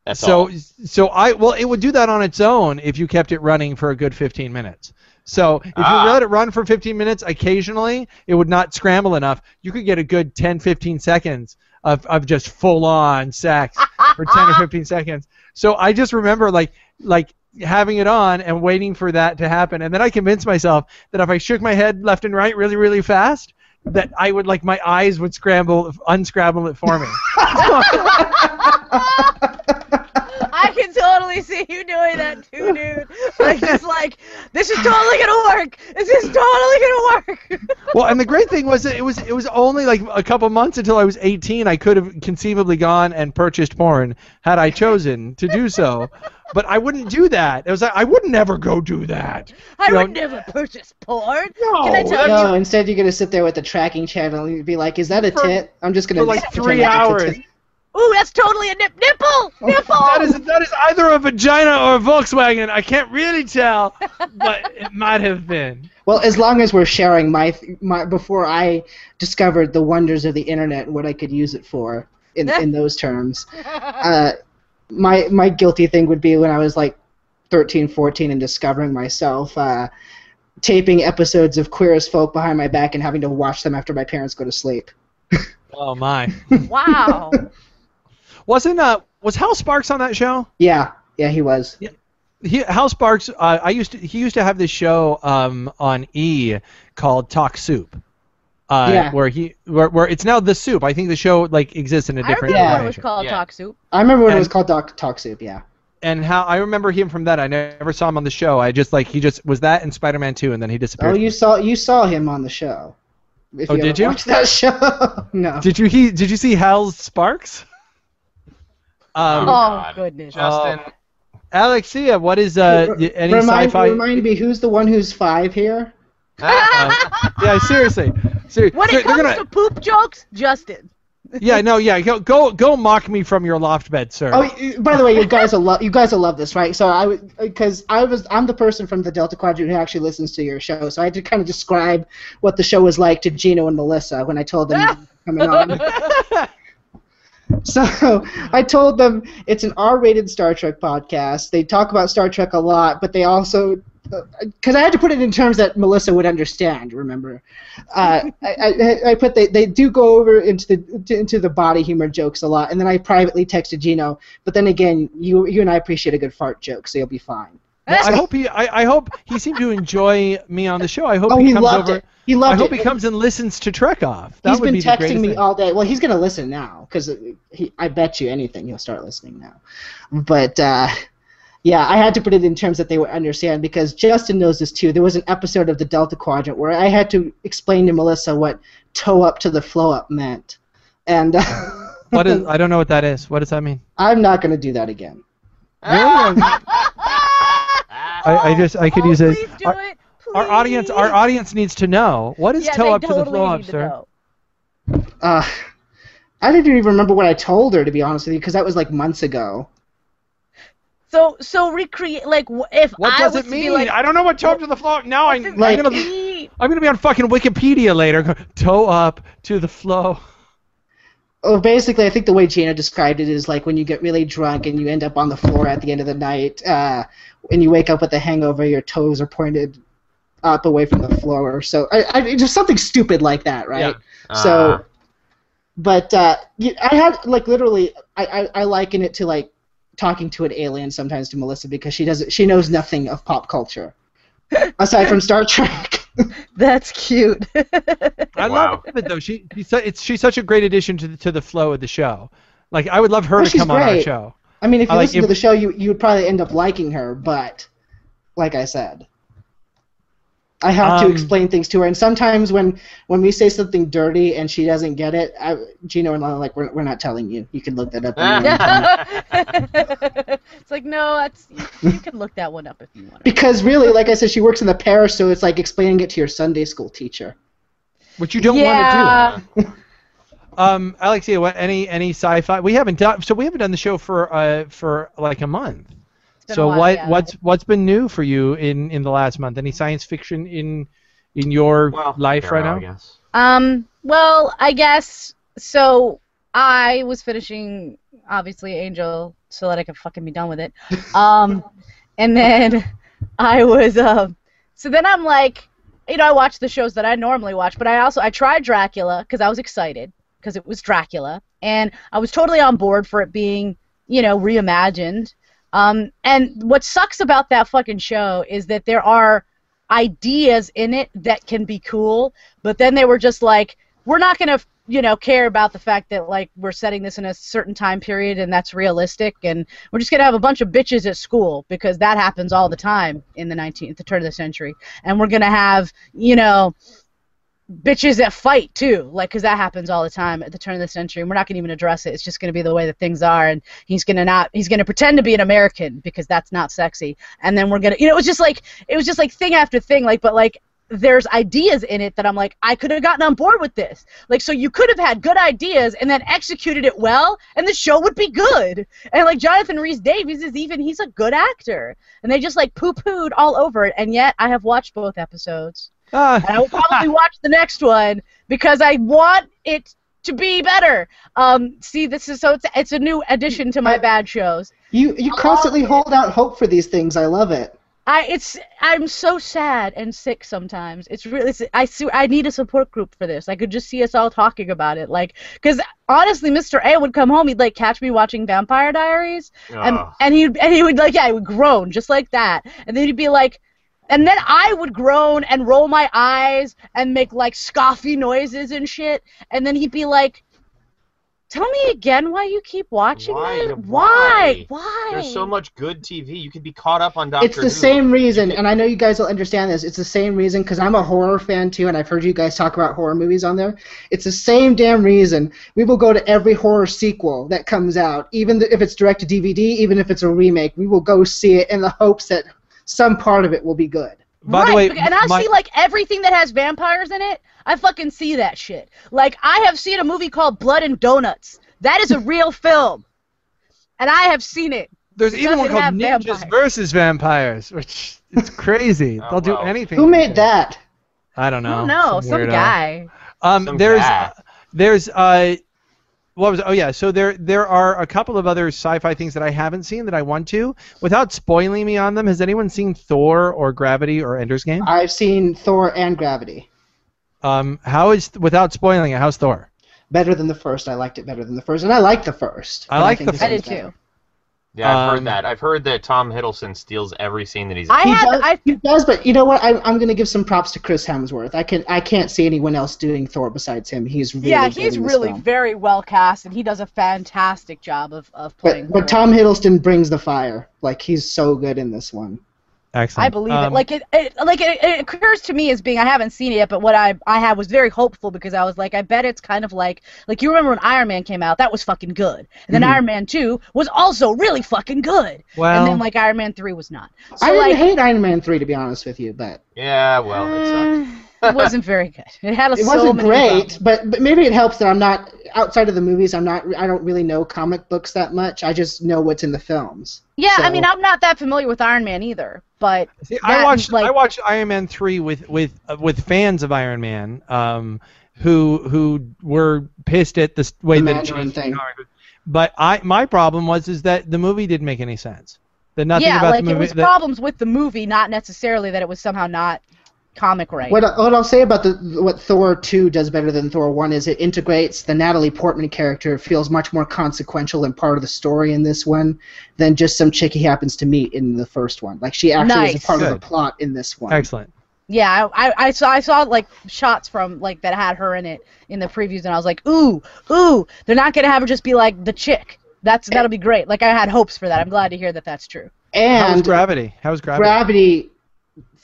That's so all. so I well it would do that on its own if you kept it running for a good 15 minutes. So if Ah. you let it run for 15 minutes occasionally, it would not scramble enough. You could get a good 10 15 seconds of, of just full on sex for 10 or 15 seconds. So I just remember like like having it on and waiting for that to happen and then I convinced myself that if I shook my head left and right really really fast that I would like my eyes would scramble unscramble it for me. I can totally see you doing that too, dude. Like just like this is totally gonna work. This is totally gonna work. well, and the great thing was that it was it was only like a couple months until I was 18. I could have conceivably gone and purchased porn had I chosen to do so, but I wouldn't do that. It was like I would never go do that. I You know, would never purchase porn. No, Can I tell No, you? instead you're gonna sit there with the tracking channel and you'd be like, "Is that a For- tit?" I'm just gonna for like three like it's a hours. Tit. Ooh, that's totally a nip nipple. Nipple. That is that is either a vagina or a Volkswagen. I can't really tell, but it might have been. Well, as long as we're sharing my my before I discovered the wonders of the internet and what I could use it for in in those terms, uh, my my guilty thing would be when I was like 13, 14 and discovering myself uh, taping episodes of Queer as Folk behind my back and having to watch them after my parents go to sleep. Oh my! wow. Wasn't uh was Hal Sparks on that show? Yeah, yeah, he was. Yeah. he, Hal Sparks, uh, I used to, he used to have this show um, on E called Talk Soup, uh, Yeah. where he where, where it's now the Soup. I think the show like exists in a different I remember when it was called Yeah. Talk Soup. I remember when it was called Doc, Talk Soup. Yeah. And how I remember him from that. I never saw him on the show. I just like he just was that in Spider-Man 2, and then he disappeared. Oh, disappeared. you saw you saw him on the show. If Oh, you did ever you? Watched that show? no. Did you he did you see Hal Sparks? Um, Oh, God. goodness. Justin, Alexia, what is uh any remind, sci-fi? remind me who's the one who's five here? Uh, yeah, seriously. Ser- when ser- it they're comes gonna- to poop jokes, Justin. yeah, no, yeah, go go go mock me from your loft bed, sir. Oh, by the way, you guys will love you guys will love this, right? So I because I was I'm the person from the Delta Quadrant who actually listens to your show, so I had to kind of describe what the show was like to Gino and Melissa when I told them coming on. So I told them it's an R-rated Star Trek podcast. They talk about Star Trek a lot, but they also because I had to put it in terms that Melissa would understand. Remember, uh, I, I, I put they, they do go over into the into the body humor jokes a lot, and then I privately texted Gino. But then again, you you and I appreciate a good fart joke, so you'll be fine. Well, I hope he. I, I hope he seemed to enjoy me on the show. I hope Oh, he, he comes loved over. it. He loved I hope it. he comes and listens to Trek Off. That He's been be texting me thing. all day. Well, he's gonna listen now because he. I bet you anything he'll start listening now. But uh, yeah, I had to put it in terms that they would understand because Justin knows this too. There was an episode of the Delta Quadrant where I had to explain to Melissa what toe up to the flow up meant, and uh, What is? I don't know what that is. What does that mean? I'm not gonna do that again. Really? I, I just I could oh, use it. Please do Our, it. our audience, our audience needs to know what is yeah, toe they up to the totally flow up, sir. Uh, I didn't even remember what I told her to be honest with you because that was like months ago. So, so recreate like if What I does was it be mean? like, I don't know what toe up to the flow. Now I, what's it I'm Like- gonna mean? I'm gonna be on fucking Wikipedia later. Toe up to the flow. Oh, basically, I think the way Gina described it is like when you get really drunk and you end up on the floor at the end of the night, uh, and you wake up with a hangover, your toes are pointed up away from the floor. So I, I just something stupid like that, right? So, Uh, but uh, I had like literally, I, I, I liken it to like talking to an alien sometimes to Melissa because she doesn't, she knows nothing of pop culture aside from Star Trek. That's cute. I Wow. love it though. She she's, it's she's such a great addition to the, to the flow of the show. Like I would love her Oh, to she's come on our show. I mean, if I you like listen if- to the show, you you would probably end up liking her, but like I said, I have to Um, explain things to her, and sometimes when when we say something dirty and she doesn't get it, I, Gino and I are like, we're, we're not telling you. You can look that up. on your own time." it's like no, that's you, you can look that one up if you want. because really, like I said, she works in the parish, so it's like explaining it to your Sunday school teacher. Which you don't yeah. want to do. Um, Alexia, what any any sci-fi? We haven't done so. We haven't done the show for uh for like a month. Been So a while, what yeah. what's what's been new for you in in the last month? Any science fiction in in your well, life right Arrow, I now? guess. Um. Well, I guess so. I was finishing obviously Angel, so that I could fucking be done with it. Um, and then I was um. So then I'm like, you know, I watched the shows that I normally watch, but I also I tried Dracula because I was excited because it was Dracula, and I was totally on board for it being, you know, reimagined. Um, and what sucks about that fucking show is that there are ideas in it that can be cool, but then they were just like, we're not gonna, you know, care about the fact that like we're setting this in a certain time period and that's realistic, and we're just gonna have a bunch of bitches at school because that happens all the time in the 19th, the turn of the century, and we're gonna have, you know, bitches that fight too, like because that happens all the time at the turn of the century. And we're not gonna even address it. It's just gonna be the way that things are, and he's gonna not, he's gonna pretend to be an American because that's not sexy, and then we're gonna, you know, it was just like it was just like thing after thing, like but like there's ideas in it that I'm like I could have gotten on board with this. Like so you could have had good ideas and then executed it well and the show would be good. And like Jonathan Rhys Davies is even he's a good actor. And they just like poo-pooed all over it and yet I have watched both episodes. Ah, And I will probably watch the next one because I want it to be better. Um see this is so it's, it's a new addition to my bad shows. You you constantly hold out hope for these things. I love it. I it's I'm so sad and sick sometimes. It's really it's, I see I need a support group for this. I could just see us all talking about it, like because honestly, Mr. A would come home. He'd like catch me watching Vampire Diaries, and Ugh. and he and he would like yeah, he would groan just like that, and then he'd be like. And then I would groan and roll my eyes and make like scoffy noises and shit. And then he'd be like, "Tell me again why you keep watching Why? it? Why? Why? Why? There's so much good TV. You could be caught up on Doctor It's the Who. same reason, and I know you guys will understand this. It's the same reason because I'm a horror fan too, and I've heard you guys talk about horror movies on there. It's the same damn reason we will go to every horror sequel that comes out, even if it's direct to DVD, even if it's a remake. We will go see it in the hopes that some part of it will be good. by right, the way, and I my- see like everything that has vampires in it. I fucking see that shit. Like I have seen a movie called Blood and Donuts. That is a real film, and I have seen it. there's it even one called have Ninjas vampires. versus Vampires, which it's crazy. Oh, They'll do wow. anything. Who made that? I don't know. No, don't some, guy. Um, Some there's guy. there's uh, what was oh yeah. So there there are a couple of other sci-fi things that I haven't seen that I want to. Without spoiling me on them, has anyone seen Thor or Gravity or Ender's Game? I've seen Thor and Gravity. Um, how is without spoiling it? How's Thor? Better than the first. I liked it better than the first, and I liked the first. I but like the this I did too. Yeah, I've Um, heard that. I've heard that Tom Hiddleston steals every scene that he's. In. I He had does, I he does, but you know what? I, I'm going to give some props to Chris Hemsworth. I can I can't see anyone else doing Thor besides him. He's really yeah, he's in really film. very well cast, and he does a fantastic job of of playing. But but Tom Hiddleston brings the fire. Like he's so good in this one. Excellent. I believe Um, it. Like it, it like it, it occurs to me as being I haven't seen it yet, but what I I had was very hopeful because I was like I bet it's kind of like like you remember when Iron Man came out that was fucking good, and then Mhm. Iron Man two was also really fucking good, well, and then like Iron Man three was not. So I didn't like hate Iron Man three to be honest with you, but yeah, well, it sucked. It wasn't very good. It had a it so wasn't many great. problems. But but maybe it helps that I'm not outside of the movies. I'm not. I don't really know comic books that much. I just know what's in the films. Yeah, I mean I'm not that familiar with Iron Man either, but See, I watched like- I watched Iron Man three with with uh, with fans of Iron Man. Um, who who were pissed at the way The that it Mandarin changed thing. But I my problem was is that the movie didn't make any sense. That nothing yeah, about like the it was that- problems with the movie, not necessarily that it was somehow not comic right. What, what I'll say about the what Thor 2 does better than Thor 1 is it integrates the Natalie Portman character feels much more consequential and part of the story in this one than just some chick he happens to meet in the first one. Like she actually is Nice. a part of the plot in this one. Excellent. Yeah, I, I, I saw I saw like shots from like that had her in it in the previews, and I was like, ooh, ooh, they're not gonna have her just be like the chick. That's that'll be great. Like I had hopes for that. I'm glad to hear that that's true. How was And Gravity? How was Gravity? Gravity,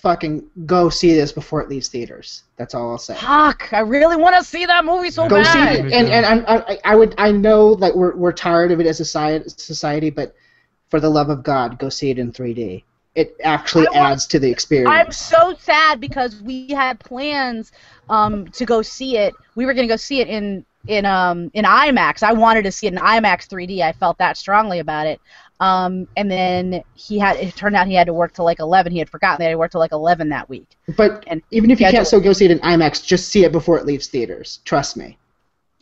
fucking go see this before it leaves theaters. That's all I'll say. Fuck, I really want to see that movie so Go see bad. it, and and I, I, I would I know that we're we're tired of it as a society, society, but for the love of God, go see it in 3D. It actually I want- adds to the experience. I'm so sad because we had plans um, to go see it. We were gonna go see it in in um in IMAX. I wanted to see it in IMAX 3D. I felt that strongly about it. Um, and then he had it turned out he had to work till like 11. He had forgotten that he worked till like 11 that week. But And even if you can't still go see it in IMAX, just see it before it leaves theaters. Trust me.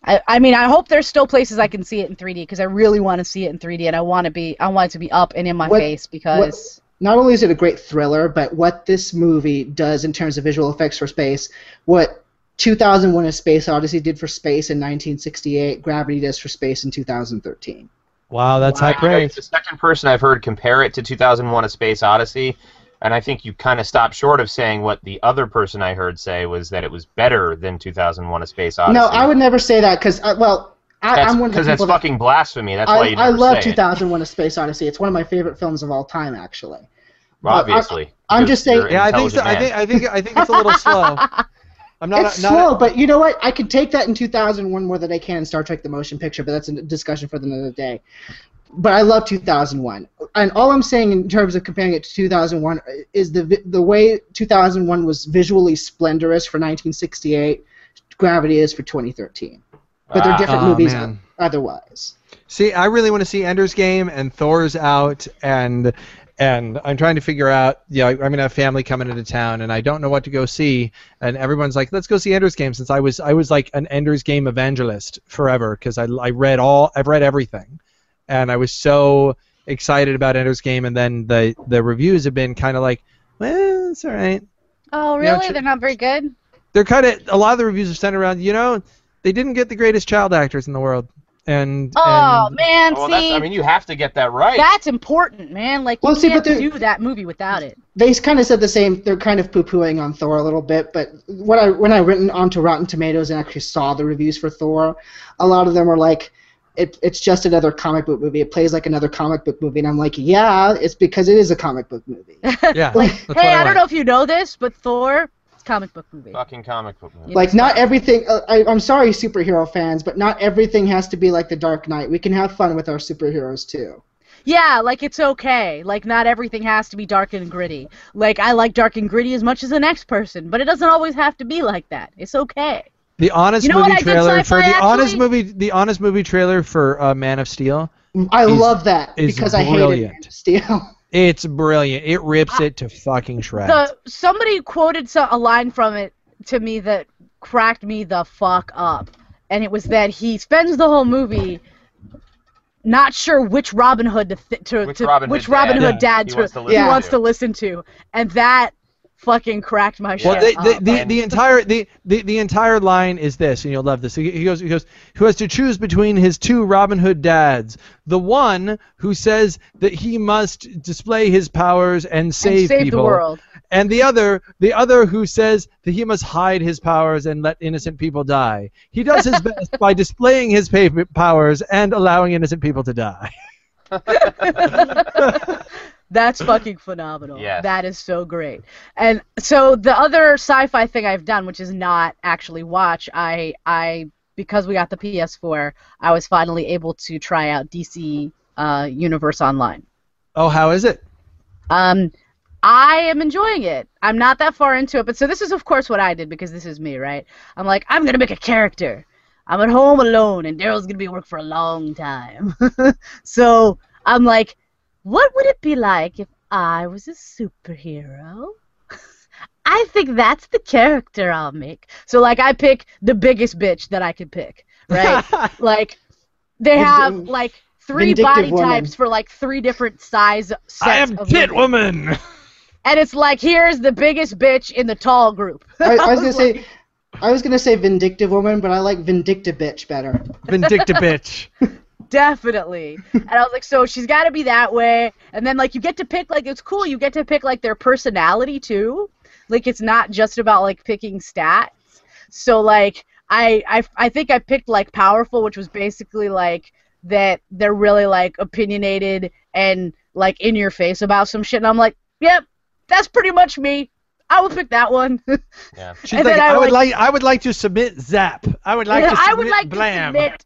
I, I mean, I hope there's still places I can see it in 3D because I really want to see it in 3D and I want to be I want it to be up and in my What- face because Not only is it a great thriller, but what this movie does in terms of visual effects for space, what 2001: A Space Odyssey did for space in 1968, Gravity does for space in 2013. Wow, that's high It's praise. the second person I've heard compare it to 2001: A Space Odyssey, and I think you kind of stopped short of saying what the other person I heard say was that it was better than 2001: A Space Odyssey. No, I would never say that because, uh, well, I, I'm one of the because that's that fucking blasphemy. That's I, why you I love say it. 2001: A Space Odyssey. It's one of my favorite films of all time, actually. Well, I- I- obviously. I'm just saying- Yeah, I think so. I think. I think I think it's a little slow. I'm not it's a, not slow, a- but you know what? I can take that in 2001 more than I can in Star Trek: The Motion Picture, but that's a discussion for another day. But I love 2001, and all I'm saying in terms of comparing it to 2001 is the the way 2001 was visually splendorous for 1968. Gravity is for 2013, but they're Ah. different Oh, movies man. otherwise. See, I really want to see Ender's Game and Thor's out, and and I'm trying to figure out. You know, I'm gonna have family coming into town, and I don't know what to go see. And everyone's like, "Let's go see Ender's Game," since I was I was like an Ender's Game evangelist forever because I I read all I've read everything, and I was so excited about Ender's Game, and then the the reviews have been kind of like, well, it's all right. oh really tr- they're not very good. They're kind of a lot of the reviews are centered around, you know, they didn't get the greatest child actors in the world, and Oh and, man, Well, see I mean, you have to get that right. that's important, man. Like Well, you see, but can't they're- do that movie without it. they kind of said the same. They're kind of poo-pooing on Thor a little bit, but when I when I went onto Rotten Tomatoes and actually saw the reviews for Thor, a lot of them were like, it, "It's just another comic book movie. It plays like another comic book movie." And I'm like, "Yeah, it's because it is a comic book movie." yeah, Like, hey, I want. don't know if you know this, but Thor, it's a comic book movie. Fucking comic book movie. Like, not everything. Uh, I, I'm sorry, superhero fans, but not everything has to be like the Dark Knight. We can have fun with our superheroes too. Yeah, like it's okay. Like not everything has to be dark and gritty. Like I like dark and gritty as much as the next person, but it doesn't always have to be like that. It's okay. The honest You know movie what I did trailer for the sci-fi, honest movie the honest movie trailer for uh, Man of Steel. I Is- love that because I hated brilliant. Man of Steel. It's brilliant. It rips ah, it to fucking shreds. The somebody quoted so, a line from it to me that cracked me the fuck up, and it was that he spends the whole movie not sure which Robin Hood to, th- to, Which to Robin Hood which Robin dad Hood Yeah. dad he to, wants to he wants to. to listen to, and that fucking cracked my well, shit the, the, the, the entire the, the, the entire line is this, and you'll love this. He, he goes he goes who has to choose between his two Robin Hood dads. The one who says that he must display his powers and and save, save people, the world. and the other the other who says that he must hide his powers and let innocent people die. He does his best by displaying his powers and allowing innocent people to die. That's fucking phenomenal. Yes. That is so great. And so the other sci-fi thing I've done, which is not actually watch, I I because we got the PS4, I was finally able to try out DC uh, Universe Online. Oh, how is it? Um, I am enjoying it. I'm not that far into it, but so this is of course what I did because this is me, right? I'm like, I'm gonna make a character. I'm at home alone, and Daryl's gonna be at work for a long time. so I'm like, what would it be like if I was a superhero? I think that's the character I'll make. So like I pick the biggest bitch that I could pick, right? like they have like three body woman. types for like three different size sets I am of tit women. woman. And it's like here's the biggest bitch in the tall group. I, I was gonna say, I was gonna say vindictive woman, but I like vindictive bitch better. Vindictive bitch. Definitely. and I was like, so she's got to be that way. And then like you get to pick like it's cool. You get to pick like their personality too. Like it's not just about like picking stats. So like I I I think I picked like powerful, which was basically like that they're really like opinionated and like in your face about some shit. And I'm like, yep, that's pretty much me. I would pick that one. Yeah. She's like, I, I, would like- like, I would like to submit Zap. I would like to submit I would like Blam. to submit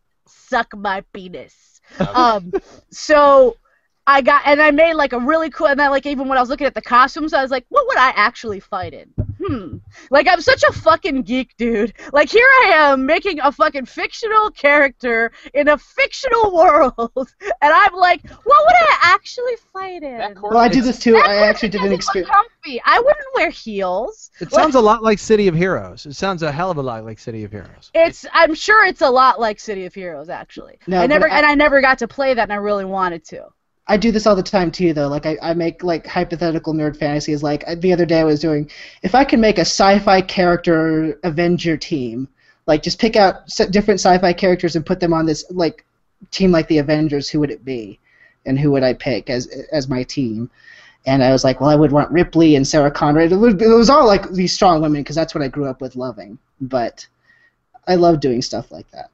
suck my penis. Um, so I got and I made like a really cool and then like even when I was looking at the costumes, I was like, what would I actually fight in? Hmm. Like I'm such a fucking geek, dude. Like here I am making a fucking fictional character in a fictional world, and I'm like, what would I actually fight in? Well, I do this too. That I actually did an doesn't look experience. Comfy. I wouldn't wear heels. It sounds a lot like City of Heroes. It sounds a hell of a lot like City of Heroes. It's. I'm sure it's a lot like City of Heroes, actually. No, I never I- and I never got to play that, and I really wanted to. I do this all the time too, though. Like I, I make like hypothetical nerd fantasies. Like uh, the other day, I was doing if I can make a sci-fi character Avenger team, like just pick out different sci-fi characters and put them on this like team like the Avengers. Who would it be, and who would I pick as as my team? And I was like, well, I would want Ripley and Sarah Conrad. It, would, it was all like these strong women because that's what I grew up with loving. But I love doing stuff like that.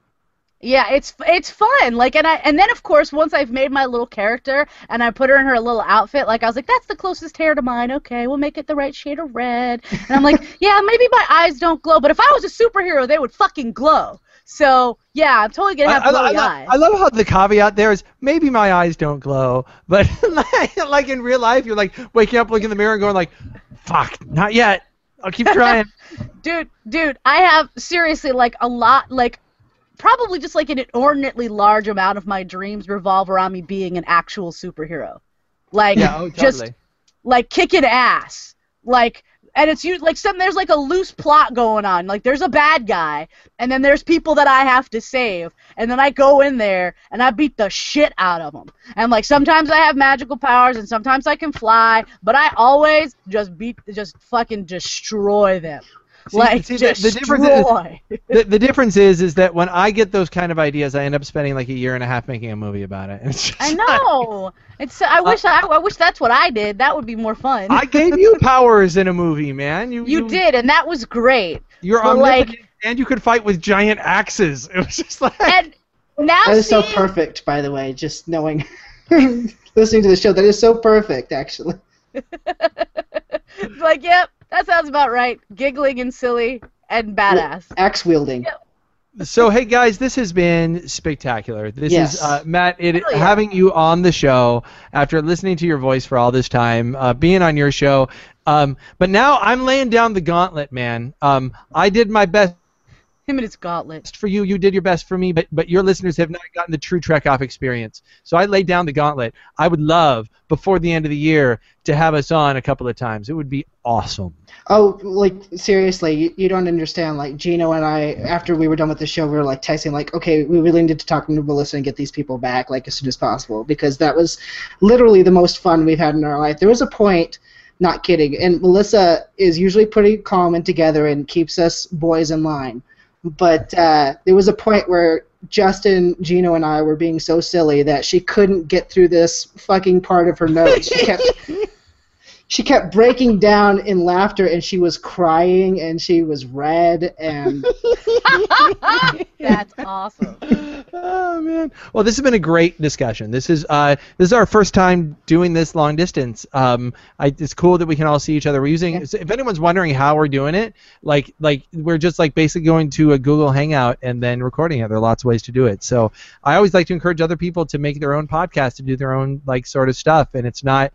Yeah, it's it's fun. Like, and I and then of course once I've made my little character and I put her in her little outfit, like I was like, that's the closest hair to mine. Okay, we'll make it the right shade of red. And I'm like, yeah, maybe my eyes don't glow, but if I was a superhero, they would fucking glow. So yeah, I'm totally gonna have I, I, glowy I, eyes. I love how the caveat there is maybe my eyes don't glow, but like, like in real life, you're like waking up, looking in the mirror, and going like, "Fuck, not yet. I'll keep trying." dude, dude, I have seriously like a lot, like probably just like an inordinately large amount of my dreams revolve around me being an actual superhero. Like yeah, oh, just totally. like kicking ass. Like and it's you like some there's like a loose plot going on. Like there's a bad guy and then there's people that I have to save and then I go in there and I beat the shit out of them. And like sometimes I have magical powers and sometimes I can fly, but I always just beat just fucking destroy them. See- like see, the- the difference is- the, the difference is is that when I get those kind of ideas, I end up spending like a year and a half making a movie about it. It's just I not- know. It's I uh, wish I, I wish that's what I did. That would be more fun. I gave you powers in a movie, man. You you did, and that was great. You're but, like- and you could fight with giant axes. It was just like And now That is so perfect, by the way. Just knowing, listening to the show, that is so perfect, actually. Like, yep, that sounds about right. Giggling and silly and badass. Axe wielding. So hey guys, this has been spectacular. This Yes. is uh, Matt. It, Hell yeah. having you on the show after listening to your voice for all this time, uh, being on your show. Um, but now I'm laying down the gauntlet, man. Um, I did my best Him and his gauntlet. for you. You did your best for me, but but your listeners have not gotten the true Trek Off experience. So I laid down the gauntlet. I would love before the end of the year to have us on a couple of times. It would be awesome. Oh, like seriously, you, you don't understand. Like Gino and I, after we were done with the show, we were like texting, like, okay, we really need to talk to Melissa and get these people back like as soon as possible because that was literally the most fun we've had in our life. There was a point, not kidding, and Melissa is usually pretty calm and together and keeps us boys in line, but uh, there was a point where Justin, Gino, and I were being so silly that she couldn't get through this fucking part of her notes. She kept she kept breaking down in laughter and she was crying and she was red and That's awesome. oh man. Well, this has been a great discussion. This is uh, this is our first time doing this long distance. Um, I, it's cool that we can all see each other. We're using. so If anyone's wondering how we're doing it, like like we're just like basically going to a Google Hangout and then recording it. There are lots of ways to do it. So I always like to encourage other people to make their own podcast to do their own like sort of stuff, and it's not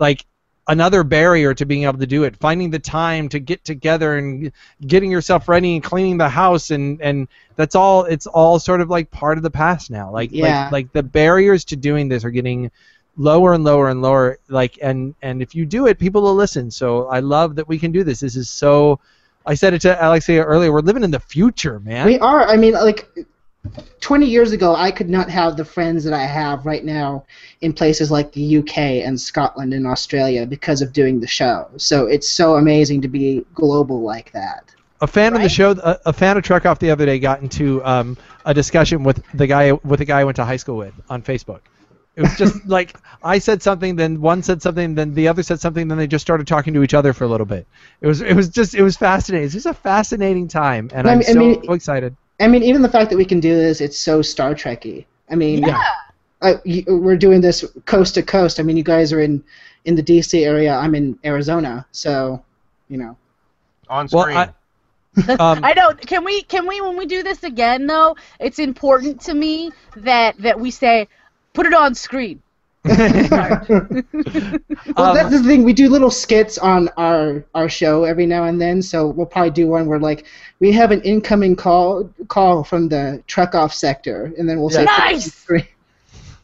like another barrier to being able to do it finding the time to get together and getting yourself ready and cleaning the house and and that's all it's all sort of like part of the past now like Yeah. like like the barriers to doing this are getting lower and lower and lower. Like, and and if you do it, people will listen. So I love that we can do this. This is so. I said it to Alexia earlier. We're living in the future, man. We are. I mean, like, 20 years ago, I could not have the friends that I have right now in places like the UK and Scotland and Australia because of doing the show. So it's so amazing to be global like that. a fan of the show, a, a fan of Trek Off the other day got into um, a discussion with the guy with the guy I went to high school with on Facebook. It was just like I said something, then one said something, then the other said something, then they just started talking to each other for a little bit. It was it was just it was fascinating. It's just a fascinating time, and I I'm mean- I so mean- excited. I mean, even the fact that we can do this, it's so Star Trekky. I mean, Yeah. uh, you, we're doing this coast to coast. I mean, you guys are in in the DC area. I'm in Arizona, so you know. On Well, screen. I- Um, I know. Can we? Can we? When we do this again, though, it's important to me that that we say, put it on screen. Well, Um, that's the thing. We do little skits on our our show every now and then. So we'll probably do one where like we have an incoming call call from the Trek Off sector, and then we'll say Yeah. Nice!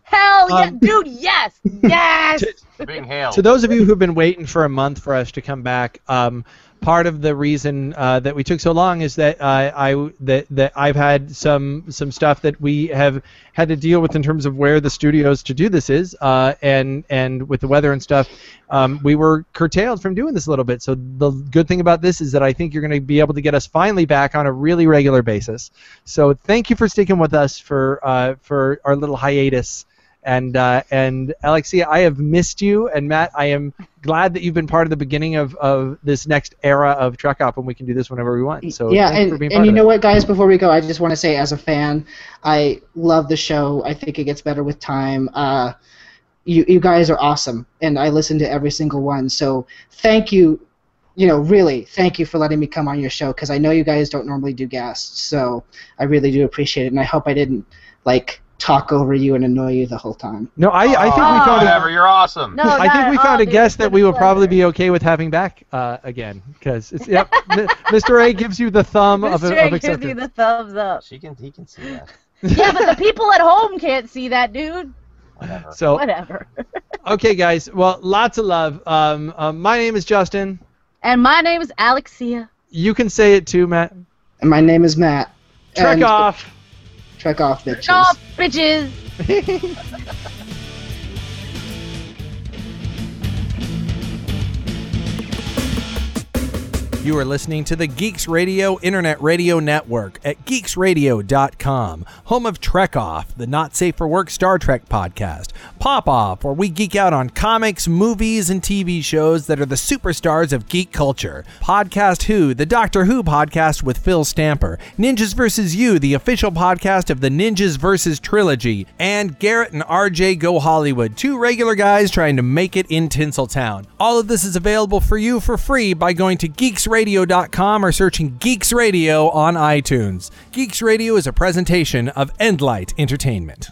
Hell yeah, Um, dude! Yes, yes. Being hailed. to those of you who've been waiting for a month for us to come back, um, part of the reason uh, that we took so long is that uh, I that that I've had some some stuff that we have had to deal with in terms of where the studios to do this is, uh, and and with the weather and stuff, um, we were curtailed from doing this a little bit. So the good thing about this is that I think you're going to be able to get us finally back on a really regular basis. So thank you for sticking with us for uh, for our little hiatus. And uh, and Alexia, I have missed you, and Matt, I am glad that you've been part of the beginning of, of this next era of Trek Off, and we can do this whenever we want. So yeah, and, for being and you know it. what, guys? Before we go, I just want to say, as a fan, I love the show. I think it gets better with time. Uh, you you guys are awesome, and I listen to every single one. So thank you. You know, really, thank you for letting me come on your show because I know you guys don't normally do guests. So I really do appreciate it, and I hope I didn't like talk over you and annoy you the whole time. No, I, I think we Oh, found a, whatever. You're awesome. No, I think we found all, a guest that we a will probably be okay with having back uh, again because it's yep. Mr. A gives you the thumb of, Mr. of acceptance. Mr. A gives acceptance. you the thumbs up. She can. He can see that. Yeah, but the people at home can't see that, dude. Whatever. So Whatever. okay, guys. Well, lots of love. Um, um, my name is Justin. And my name is Alexia. You can say it too, Matt. And my name is Matt. Trek And- off. Trek off, bitches. Stop, bitches. You are listening to the Geeks Radio Internet Radio Network at geeksradio.com, home of Trek Off, the not safe for work Star Trek podcast. Pop Off, where we geek out on comics, movies, and TV shows that are the superstars of geek culture. Podcast Who, the Doctor Who podcast with Phil Stamper. Ninjas vs. You, the official podcast of the Ninjas vs. trilogy. And Garrett and RJ Go Hollywood, two regular guys trying to make it in Tinseltown. All of this is available for you for free by going to geeksradio.com or searching Geeks Radio on iTunes. Geeks Radio is a presentation of Endlight Entertainment.